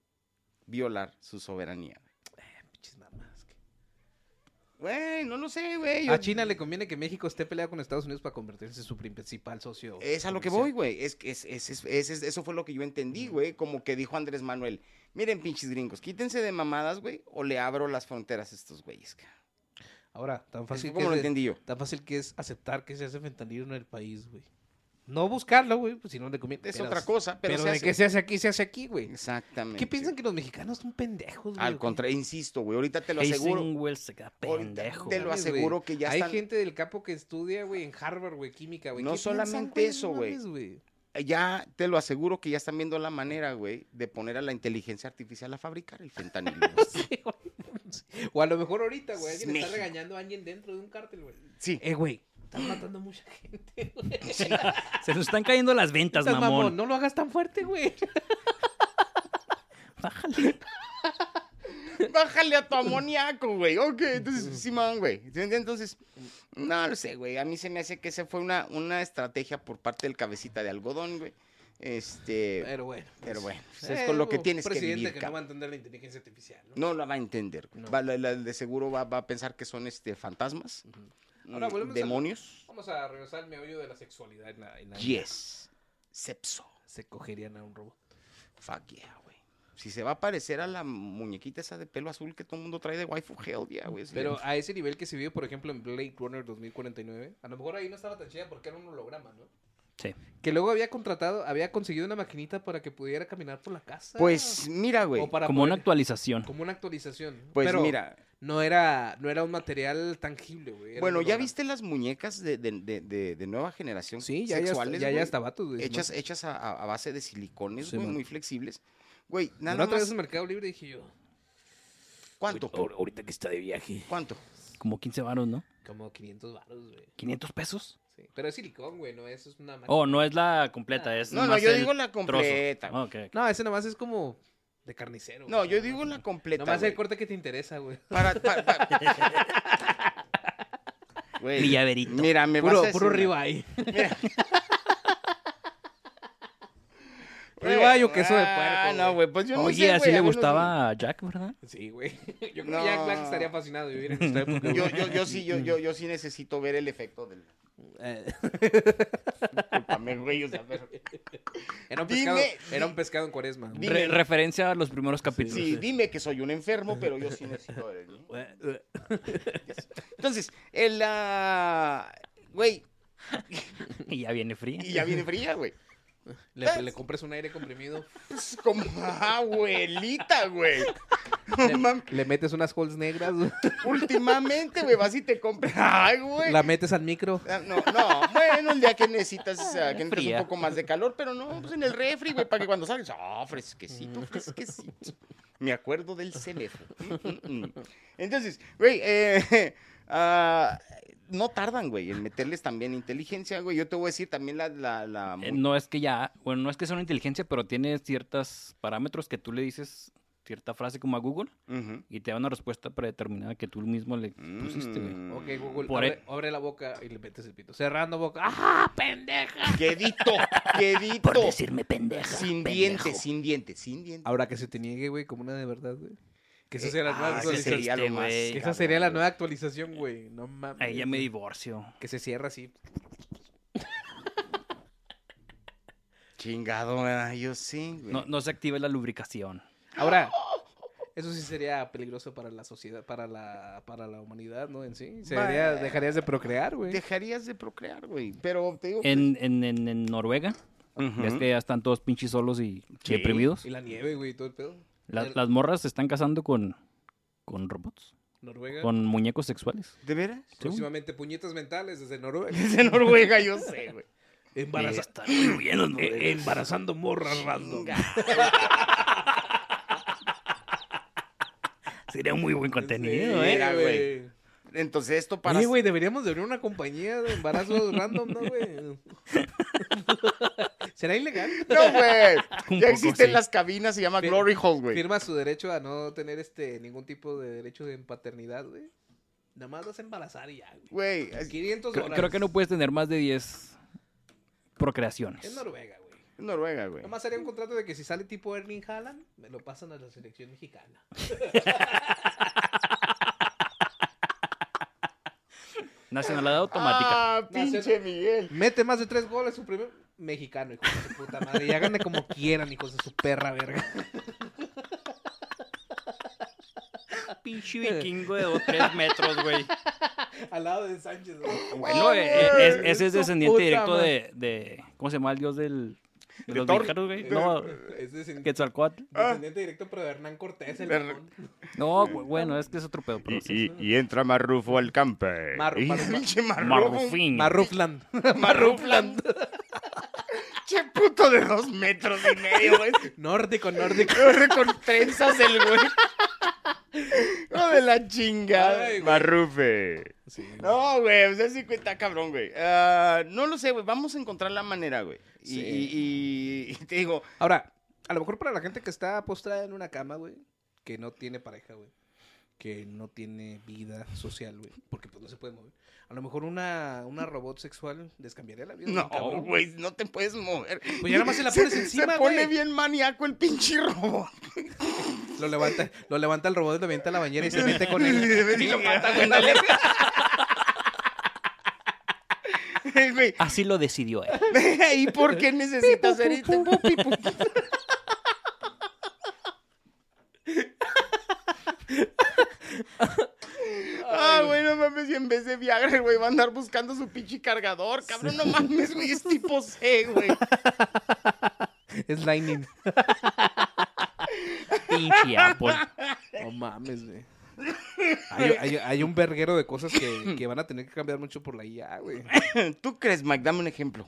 violar su soberanía. Que- Güey, no lo sé, güey. A China le conviene que México esté peleado con Estados Unidos para convertirse en su principal socio. Es a lo que voy, güey. Es, que es, es- es- es- es- eso fue lo que yo entendí, güey. Como que dijo Andrés Manuel. Miren, pinches gringos, quítense de mamadas, güey, o le abro las fronteras a estos güeyes. cabrón". Ahora, tan fácil, fue que como lo es, entendí yo. tan fácil que es aceptar que se hace fentanilo en el país, güey. No buscarlo, güey, pues si no le conviene. Es pero- otra cosa, pero, Pero, se de hace- que se hace aquí, se hace aquí, güey. Exactamente. ¿Qué piensan que los mexicanos son pendejos, güey? Al contrario, insisto, güey. Ahorita te lo aseguro. Wells se queda pendejo. te lo aseguro güey. que ya Hay están- gente del capo que estudia, güey, en Harvard, güey, química, güey. No ¿Qué piensan, solamente eso, güey. Ya te lo aseguro que ya están viendo la manera, güey, de poner a la inteligencia artificial a fabricar el fentanilo. güey. Sí, güey. O a lo mejor ahorita, güey, alguien está regañando a alguien dentro de un cártel, güey. sí. Eh, güey, están matando mucha gente, güey. Se nos están cayendo las ventas, Estás mamón. No lo hagas tan fuerte, güey. Bájale. Bájale a tu amoníaco, güey. Ok, entonces, Simón, güey. Entonces, no lo sé, güey. A mí se me hace que esa fue una, una estrategia por parte del cabecita de algodón, güey. Este, Pero bueno. pero bueno, pues Eh, es con lo que tienes que presidente vivir, que no va a entender la inteligencia artificial, ¿no? No la va a entender. No. Va- la- la- de seguro va, va a pensar que son este fantasmas, mm, volvemos al- demonios. Vamos a regresar al meollo de la sexualidad en la, en la- Yes. Sepso. Se cogerían a un robot. Fuck yeah, güey. Si se va a parecer a la muñequita esa de pelo azul que todo el mundo trae de waifu hell, yeah, güey. Pero a ese nivel que se vio, por ejemplo, en Blade Runner 2049, a lo mejor ahí no estaba tan chida porque era un holograma, ¿no? Sí. Que luego había contratado, había conseguido una maquinita para que pudiera caminar por la casa. Pues mira, güey. Como una actualización. Como una actualización. Pues Pero mira, No era, no era un material tangible, güey. bueno, ¿ya viste las muñecas de, de- de- de- de nueva generación Sí, ya, ya, sexuales, ya, ya vatos, güey. Hechas, hechas a, base de silicones, Sí, güey, man. muy flexibles. Güey, nada otra vez más. en Mercado Libre dije yo, ¿Cuánto? ahorita que está de viaje. ¿Cuánto? Como 15 varos, ¿no? Como 500 baros, güey. ¿500 pesos? Sí. Pero es silicón, güey, no es, es una máquina. Oh, no es la completa, es No, no, yo digo la completa. Ah, ok. No, ese nomás es como de carnicero. No, güey. yo digo la completa. Nomás el güey. corte que te interesa, güey. Para, para, para- Güey, Mi llaverito. Mira, me Puro, vas a puro ribeye. Mira. Ribeye o queso de Ah, puerco, no, güey. pues yo no Oye, sé, así güey, le a mí no- gustaba a Jack, ¿verdad? Sí, güey. Yo creo No. que Jack Black estaría fascinado de vivir en esta época. Yo, yo, yo sí, yo, yo, yo sí necesito ver el efecto del. Discúlpame, güey, o sea, pero- era, un pescado, di- era un pescado en cuaresma. Dime. Re- referencia a los primeros capítulos. Sí, dime que soy un enfermo, pero yo sí necesito ver el. Entonces, el. ah, Güey, Y ya viene fría. y ya viene fría, güey. Le, le compras un aire comprimido, Es como abuelita, güey. No le, metes unas holes negras, güey, Últimamente, güey, vas y te compras. Ay, güey. la metes al micro. Ah, No, no, bueno, el día que necesitas, o sea, que necesitas un poco más de calor, pero no, pues en el refri, güey, para que cuando salgas, ah, fresquecito, fresquecito. Me acuerdo del. Mm, mm, mm. Entonces, güey, eh, ah, no tardan, güey, en meterles también inteligencia, güey. Yo te voy a decir también la... la, la Eh, No es que ya, bueno, no es que sea una inteligencia, pero tiene ciertos parámetros que tú le dices cierta frase como a Google y te da una respuesta predeterminada que tú mismo le pusiste, güey. Mm. Ok, Google, Por abre, e- abre la boca y le metes el pito. Cerrando boca. ¡Ah, pendeja! Quedito, quedito. decirme pendeja. Sin dientes, sin dientes, sin dientes. Ahora que se te niegue, güey, como una de verdad, güey. Que esa Eh, sería la nueva ah, ese actualización. sería lo más. Que esa sería la nueva actualización, güey. No mames. Ahí ya me divorcio. Que se cierra así. Chingado, ah, yo sí, güey. No, no se activa la lubricación. Ahora, eso sí sería peligroso para la sociedad, para la, para la humanidad, ¿no? En sí. Sería- dejarías de procrear, güey. Dejarías de procrear, güey. Pero te digo. En, en, en, en Noruega, Ujú. ves que ya están todos pinches solos y Sí. deprimidos. Y la nieve, güey, y todo el pedo. La- El- las morras se están casando con, con robots, Noruega. con muñecos sexuales. ¿De veras? Próximamente puñetas mentales desde Noruega. Desde Noruega, yo sé, güey. Embaraza- Están muy bien los eh, embarazando morras random. Sería muy buen contenido, Sí, ¿eh? Mira, güey. Entonces, esto para. Oye, güey, deberíamos de abrir una compañía de embarazos random, ¿no, güey? ¿Será ilegal? No, güey. Un Ya existen sí. las cabinas, se llama Fir- Glory Hole, güey. Firma su derecho a no tener este ningún tipo de derecho de paternidad, güey. Nada más vas a embarazar y ya, güey. Güey, es 500 Creo, dólares. creo que no puedes tener más de 10 procreaciones. Es Noruega, güey. es Noruega, güey. Nada más haría un contrato de que si sale tipo Erling Haaland, me lo pasan a la selección mexicana. Nacionalidad automática. Ah, pinche Miguel. Mete más de tres goles su primer mexicano, hijo de su puta madre. Y háganle como quieran, hijos de su perra verga. Pinche vikingo de 2 3 metros, güey. Al lado de Sánchez, güey. Bueno, Oh, eh, es- ese es descendiente puta directo de, de. ¿Cómo se llama el dios del. De los Thor? mexicanos, güey? De- No, Es Quetzalcoatl. descendiente directo, pero de Hernán Cortés, el De-. No, güey, bueno, es que es otro pedo. Pero sí. entra Marrufo al campo. Marru- Y. Marrufín. Marrufland. Marrufland. Che puto de dos metros y medio, güey. Nórdico, nórdico. Con trenzas el güey. No de la chingada. Ay, güey. Marrufe. Sí. No, güey, o sea, sí está cabrón, güey. Ah, no lo sé, güey. Vamos a encontrar la manera, güey. Y, Sí. y- y- y te digo, Ahora, a lo mejor para la gente que está postrada en una cama, güey, que no tiene pareja, güey. que no tiene vida social, güey, porque pues no se puede mover. A lo mejor una, una robot sexual les cambiaría la vida. No, güey, no te puedes mover. Pues ya nada más se la pones encima, Se pone güey. bien maníaco el pinche robot. Lo levanta, lo levanta el robot, lo avienta a la bañera y se mete con él. y lo mata, güey. Güey, Así lo decidió él. ¿Y por qué necesitas hacer esto? Pu, pu, pu. Ah, güey, no mames, y en vez de Viagra, el güey va a andar buscando su pinche cargador, cabrón, no mames, güey, es tipo C, güey. Es Lightning. Pinche Apple. No mames, güey. Hay, hay- hay un verguero de cosas que, que van a tener que cambiar mucho por la IA, güey. ¿Tú crees, Mike? Dame un ejemplo.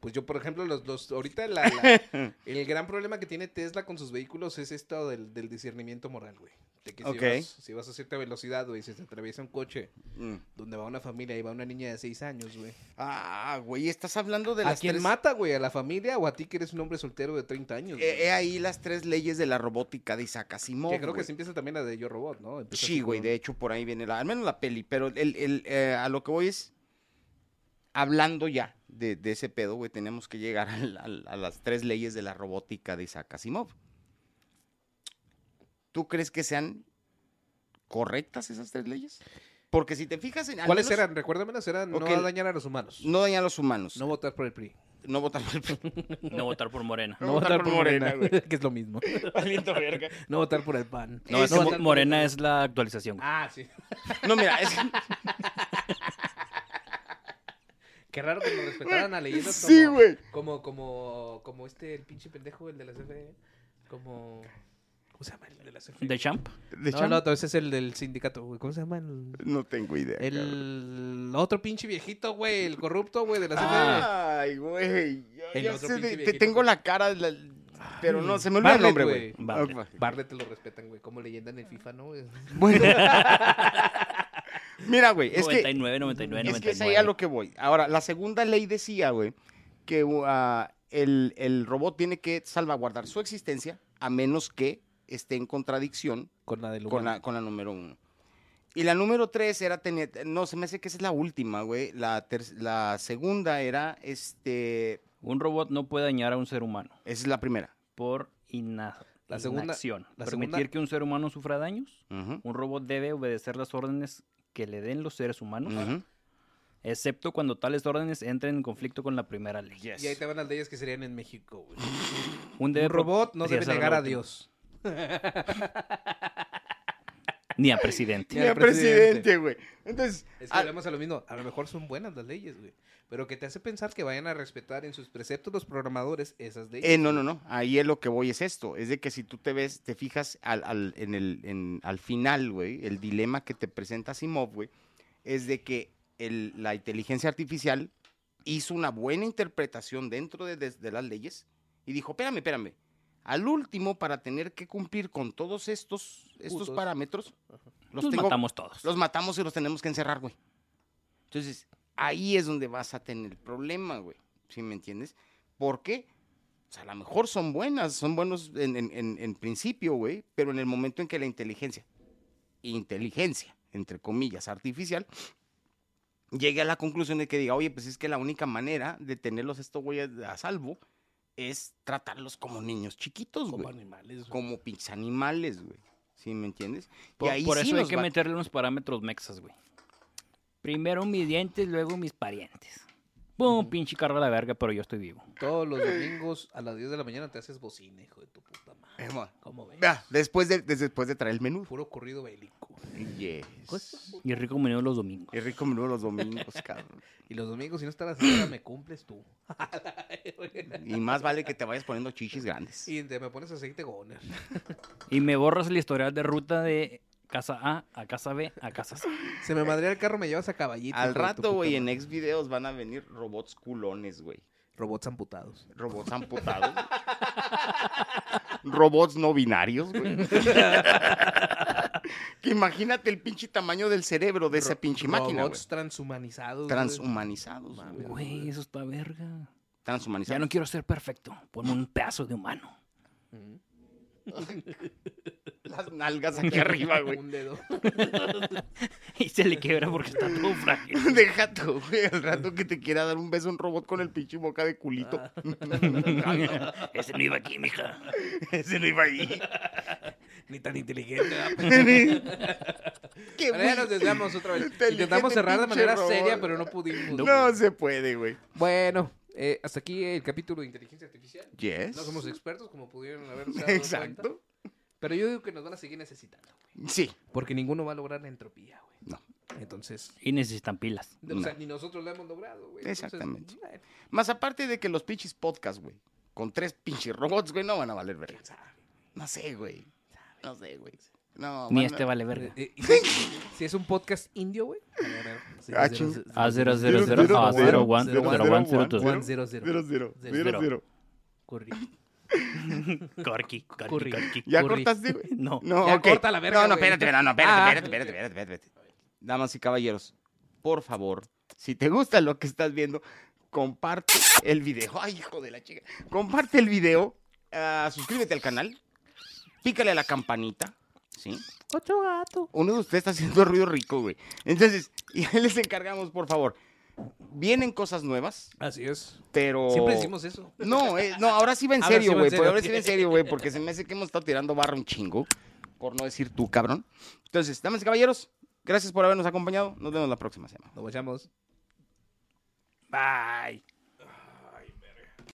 Pues yo, por ejemplo, los, los ahorita la- la- el gran problema que tiene Tesla con sus vehículos es esto del, del discernimiento moral, güey. De que si, Ok. vas, si vas a cierta velocidad, güey, si se atraviesa un coche Mm. donde va una familia y va una niña de 6 años, güey. Ah, güey, estás hablando de ¿A las quién tres... mata, güey? ¿A la familia o a ti que eres un hombre soltero de 30 años? Eh? He ahí las tres leyes de la robótica de Isaac Asimov, que creo que se empieza también la de Yo Robot, ¿no? Empieza Sí, güey, con- de hecho por ahí viene la, al menos la peli, pero el, el, eh, a lo que voy es, hablando ya de, de ese pedo, güey, tenemos que llegar a las tres leyes de la robótica de Isaac Asimov. ¿Tú crees que sean correctas esas tres leyes? Porque si te fijas en... ¿Cuáles menos eran? Recuérdamelas, eran Ok. no dañar a los humanos. No dañar a los humanos, No votar por el PRI. no votar por el PRI. No votar por Morena. No votar por Morena, güey. que es lo mismo. No votar por el PAN. No, es Morena es la actualización. güey. Ah, sí. No, mira, es, Qué raro que nos respetaran a leyendas como... Sí, güey. Como, como, como este, el pinche pendejo, el de la CFE. Como... ¿Cómo se llama el de la CFE? De Champ. de no, Champ, no, ese es el del sindicato, güey. ¿Cómo se llama? El, no tengo idea. cabrón. el otro pinche viejito, güey. El corrupto, güey, de la CFE. Ay, güey. te tengo la cara, la- pero no, se me olvida el nombre, güey. Ah, Bartlett te lo respetan, güey. Como leyenda en el FIFA, ¿no? güey? Bueno. Mira, güey, es que, 99, 99, es que es ahí a 99. lo que voy. Ahora, la segunda ley decía, güey, que uh, el, el robot tiene que salvaguardar su existencia a menos que esté en contradicción Con la del con la, con la número uno. Y la número tres era tener, no, se me hace que esa es la última, güey. La, ter- la segunda era, este, Un robot no puede dañar a un ser humano esa es la primera. por ina- La segunda- inacción. la Permitir segunda- que un ser humano sufra daños. Ujú, Un robot debe obedecer las órdenes que le den los seres humanos, excepto cuando tales órdenes entren en conflicto con la primera ley. Y ahí te van las leyes que serían en México, güey. Un, robot no debe negar a. Dios. Ni a presidente. Ni al presidente, güey. Entonces, Es que ah, volvemos a lo mismo. A lo mejor son buenas las leyes, güey. Pero que te hace pensar que vayan a respetar en sus preceptos los programadores esas leyes. Eh, no, no, no. Ahí es lo que voy es esto. Es de que si tú te ves, te fijas al, al- en el, en- al final, güey, el dilema que te presenta Simov, güey, es de que el- la inteligencia artificial hizo una buena interpretación dentro de, de- de las leyes y dijo, espérame, espérame. Al último, para tener que cumplir con todos estos, estos Putos. parámetros, los, Los tengo- matamos todos. los matamos y los tenemos que encerrar, güey. Entonces, ahí es donde vas a tener problema, güey. ¿Sí me entiendes? ¿Por qué? O sea, a lo mejor son buenas, son buenos en, en- en- en principio, güey, pero en el momento en que la inteligencia, inteligencia, entre comillas, artificial, llegue a la conclusión de que diga, oye, pues es que la única manera de tenerlos estos güeyes a salvo es tratarlos como niños chiquitos, Como güey. animales. güey. Como pinches animales, güey. ¿Sí me entiendes? Por, y ahí por sí eso hay que va- meterle unos parámetros mexas, güey. Primero mis dientes, luego mis parientes. Pum, pinche carro a la verga, pero yo estoy vivo. Todos los domingos a las 10 de la mañana te haces bocina, hijo de tu puta madre. Eh, ma. ¿Cómo ves? Vea, después de, des- después de traer el menú. Puro corrido bélico. Yes. Y rico menú los domingos. Es rico menú los domingos, cabrón. Y los domingos, si no está la señora, me cumples tú. Y más vale que te vayas poniendo chichis grandes. y te me pones aceite goner. Y me borras el historial de ruta de casa A a casa B a casa C. Se me madrea el carro, me llevas a caballito. Al rato, güey, en ex videos van a venir robots culones, güey. Robots amputados. Robots amputados. robots no binarios, güey. que imagínate el pinche tamaño del cerebro de esa Ro- pinche máquina, güey. Robots transhumanizados. Transhumanizados, güey. Güey, eso está verga. Ya Transhumanizados. no quiero ser perfecto. Ponme un pedazo de humano. las nalgas aquí arriba, güey. Un dedo. Y se le quiebra porque está todo frágil. Deja tú, güey. Al rato que te quiera dar un beso un robot con el pinche boca de culito. Ese no iba aquí, mija. Ese no iba ahí. Ni tan inteligente. Qué ya nos güey. desviamos otra vez. Intentamos cerrar de manera robot. seria, pero no pudimos. No se puede, güey. Bueno, eh, hasta aquí el capítulo de inteligencia artificial. Yes. No somos expertos, como pudieron haber dado cuenta. Exacto. Pero yo digo que nos van a seguir necesitando. Sí. Porque ninguno va a lograr la entropía, güey. No. Entonces, Y necesitan pilas. o sea, ni nosotros la hemos logrado, güey. Entonces, Exactamente. bueno, Más aparte de que los pinches podcasts, güey, con tres pinches robots, güey, no van a valer verga. No sé, güey. No sé, güey. No, Ni este vale verga. eh, y si, es, si es un podcast indio, güey. a ver, a ver, sí, Ah, cero, ching. cero, A cero, 0, 0, Cero, 0, cero, A cero, 0, 1, cero, 0, 1, 0, 2. One, zero, cero. Cero, cero. Cero. Cero, cero. Curry. Corky, corky, Curry. corky. ¿Ya Curry. cortaste, güey? No. No, Ya ok. corta la verga, No, no, güey. espérate, no, no, espérate, Ah. espérate, espérate, espérate, espérate, espérate. Damas y caballeros, por favor, si te gusta lo que estás viendo, comparte el video. Ay, hijo de la chica. Comparte el video, ah, suscríbete al canal, pícale a la campanita, ¿sí? Otro gato. Uno de ustedes está haciendo ruido rico, güey. Entonces, y ahí les encargamos, por favor. Vienen cosas nuevas, Así es. pero... Siempre decimos eso. No, eh, no, ahora sí va en Ahora serio, güey. Ahora sí va en serio, güey, porque se me hace que hemos estado tirando barra un chingo. Por no decir tú, cabrón. Entonces, damas y caballeros, gracias por habernos acompañado. Nos vemos la próxima semana. Nos vemos. Bye.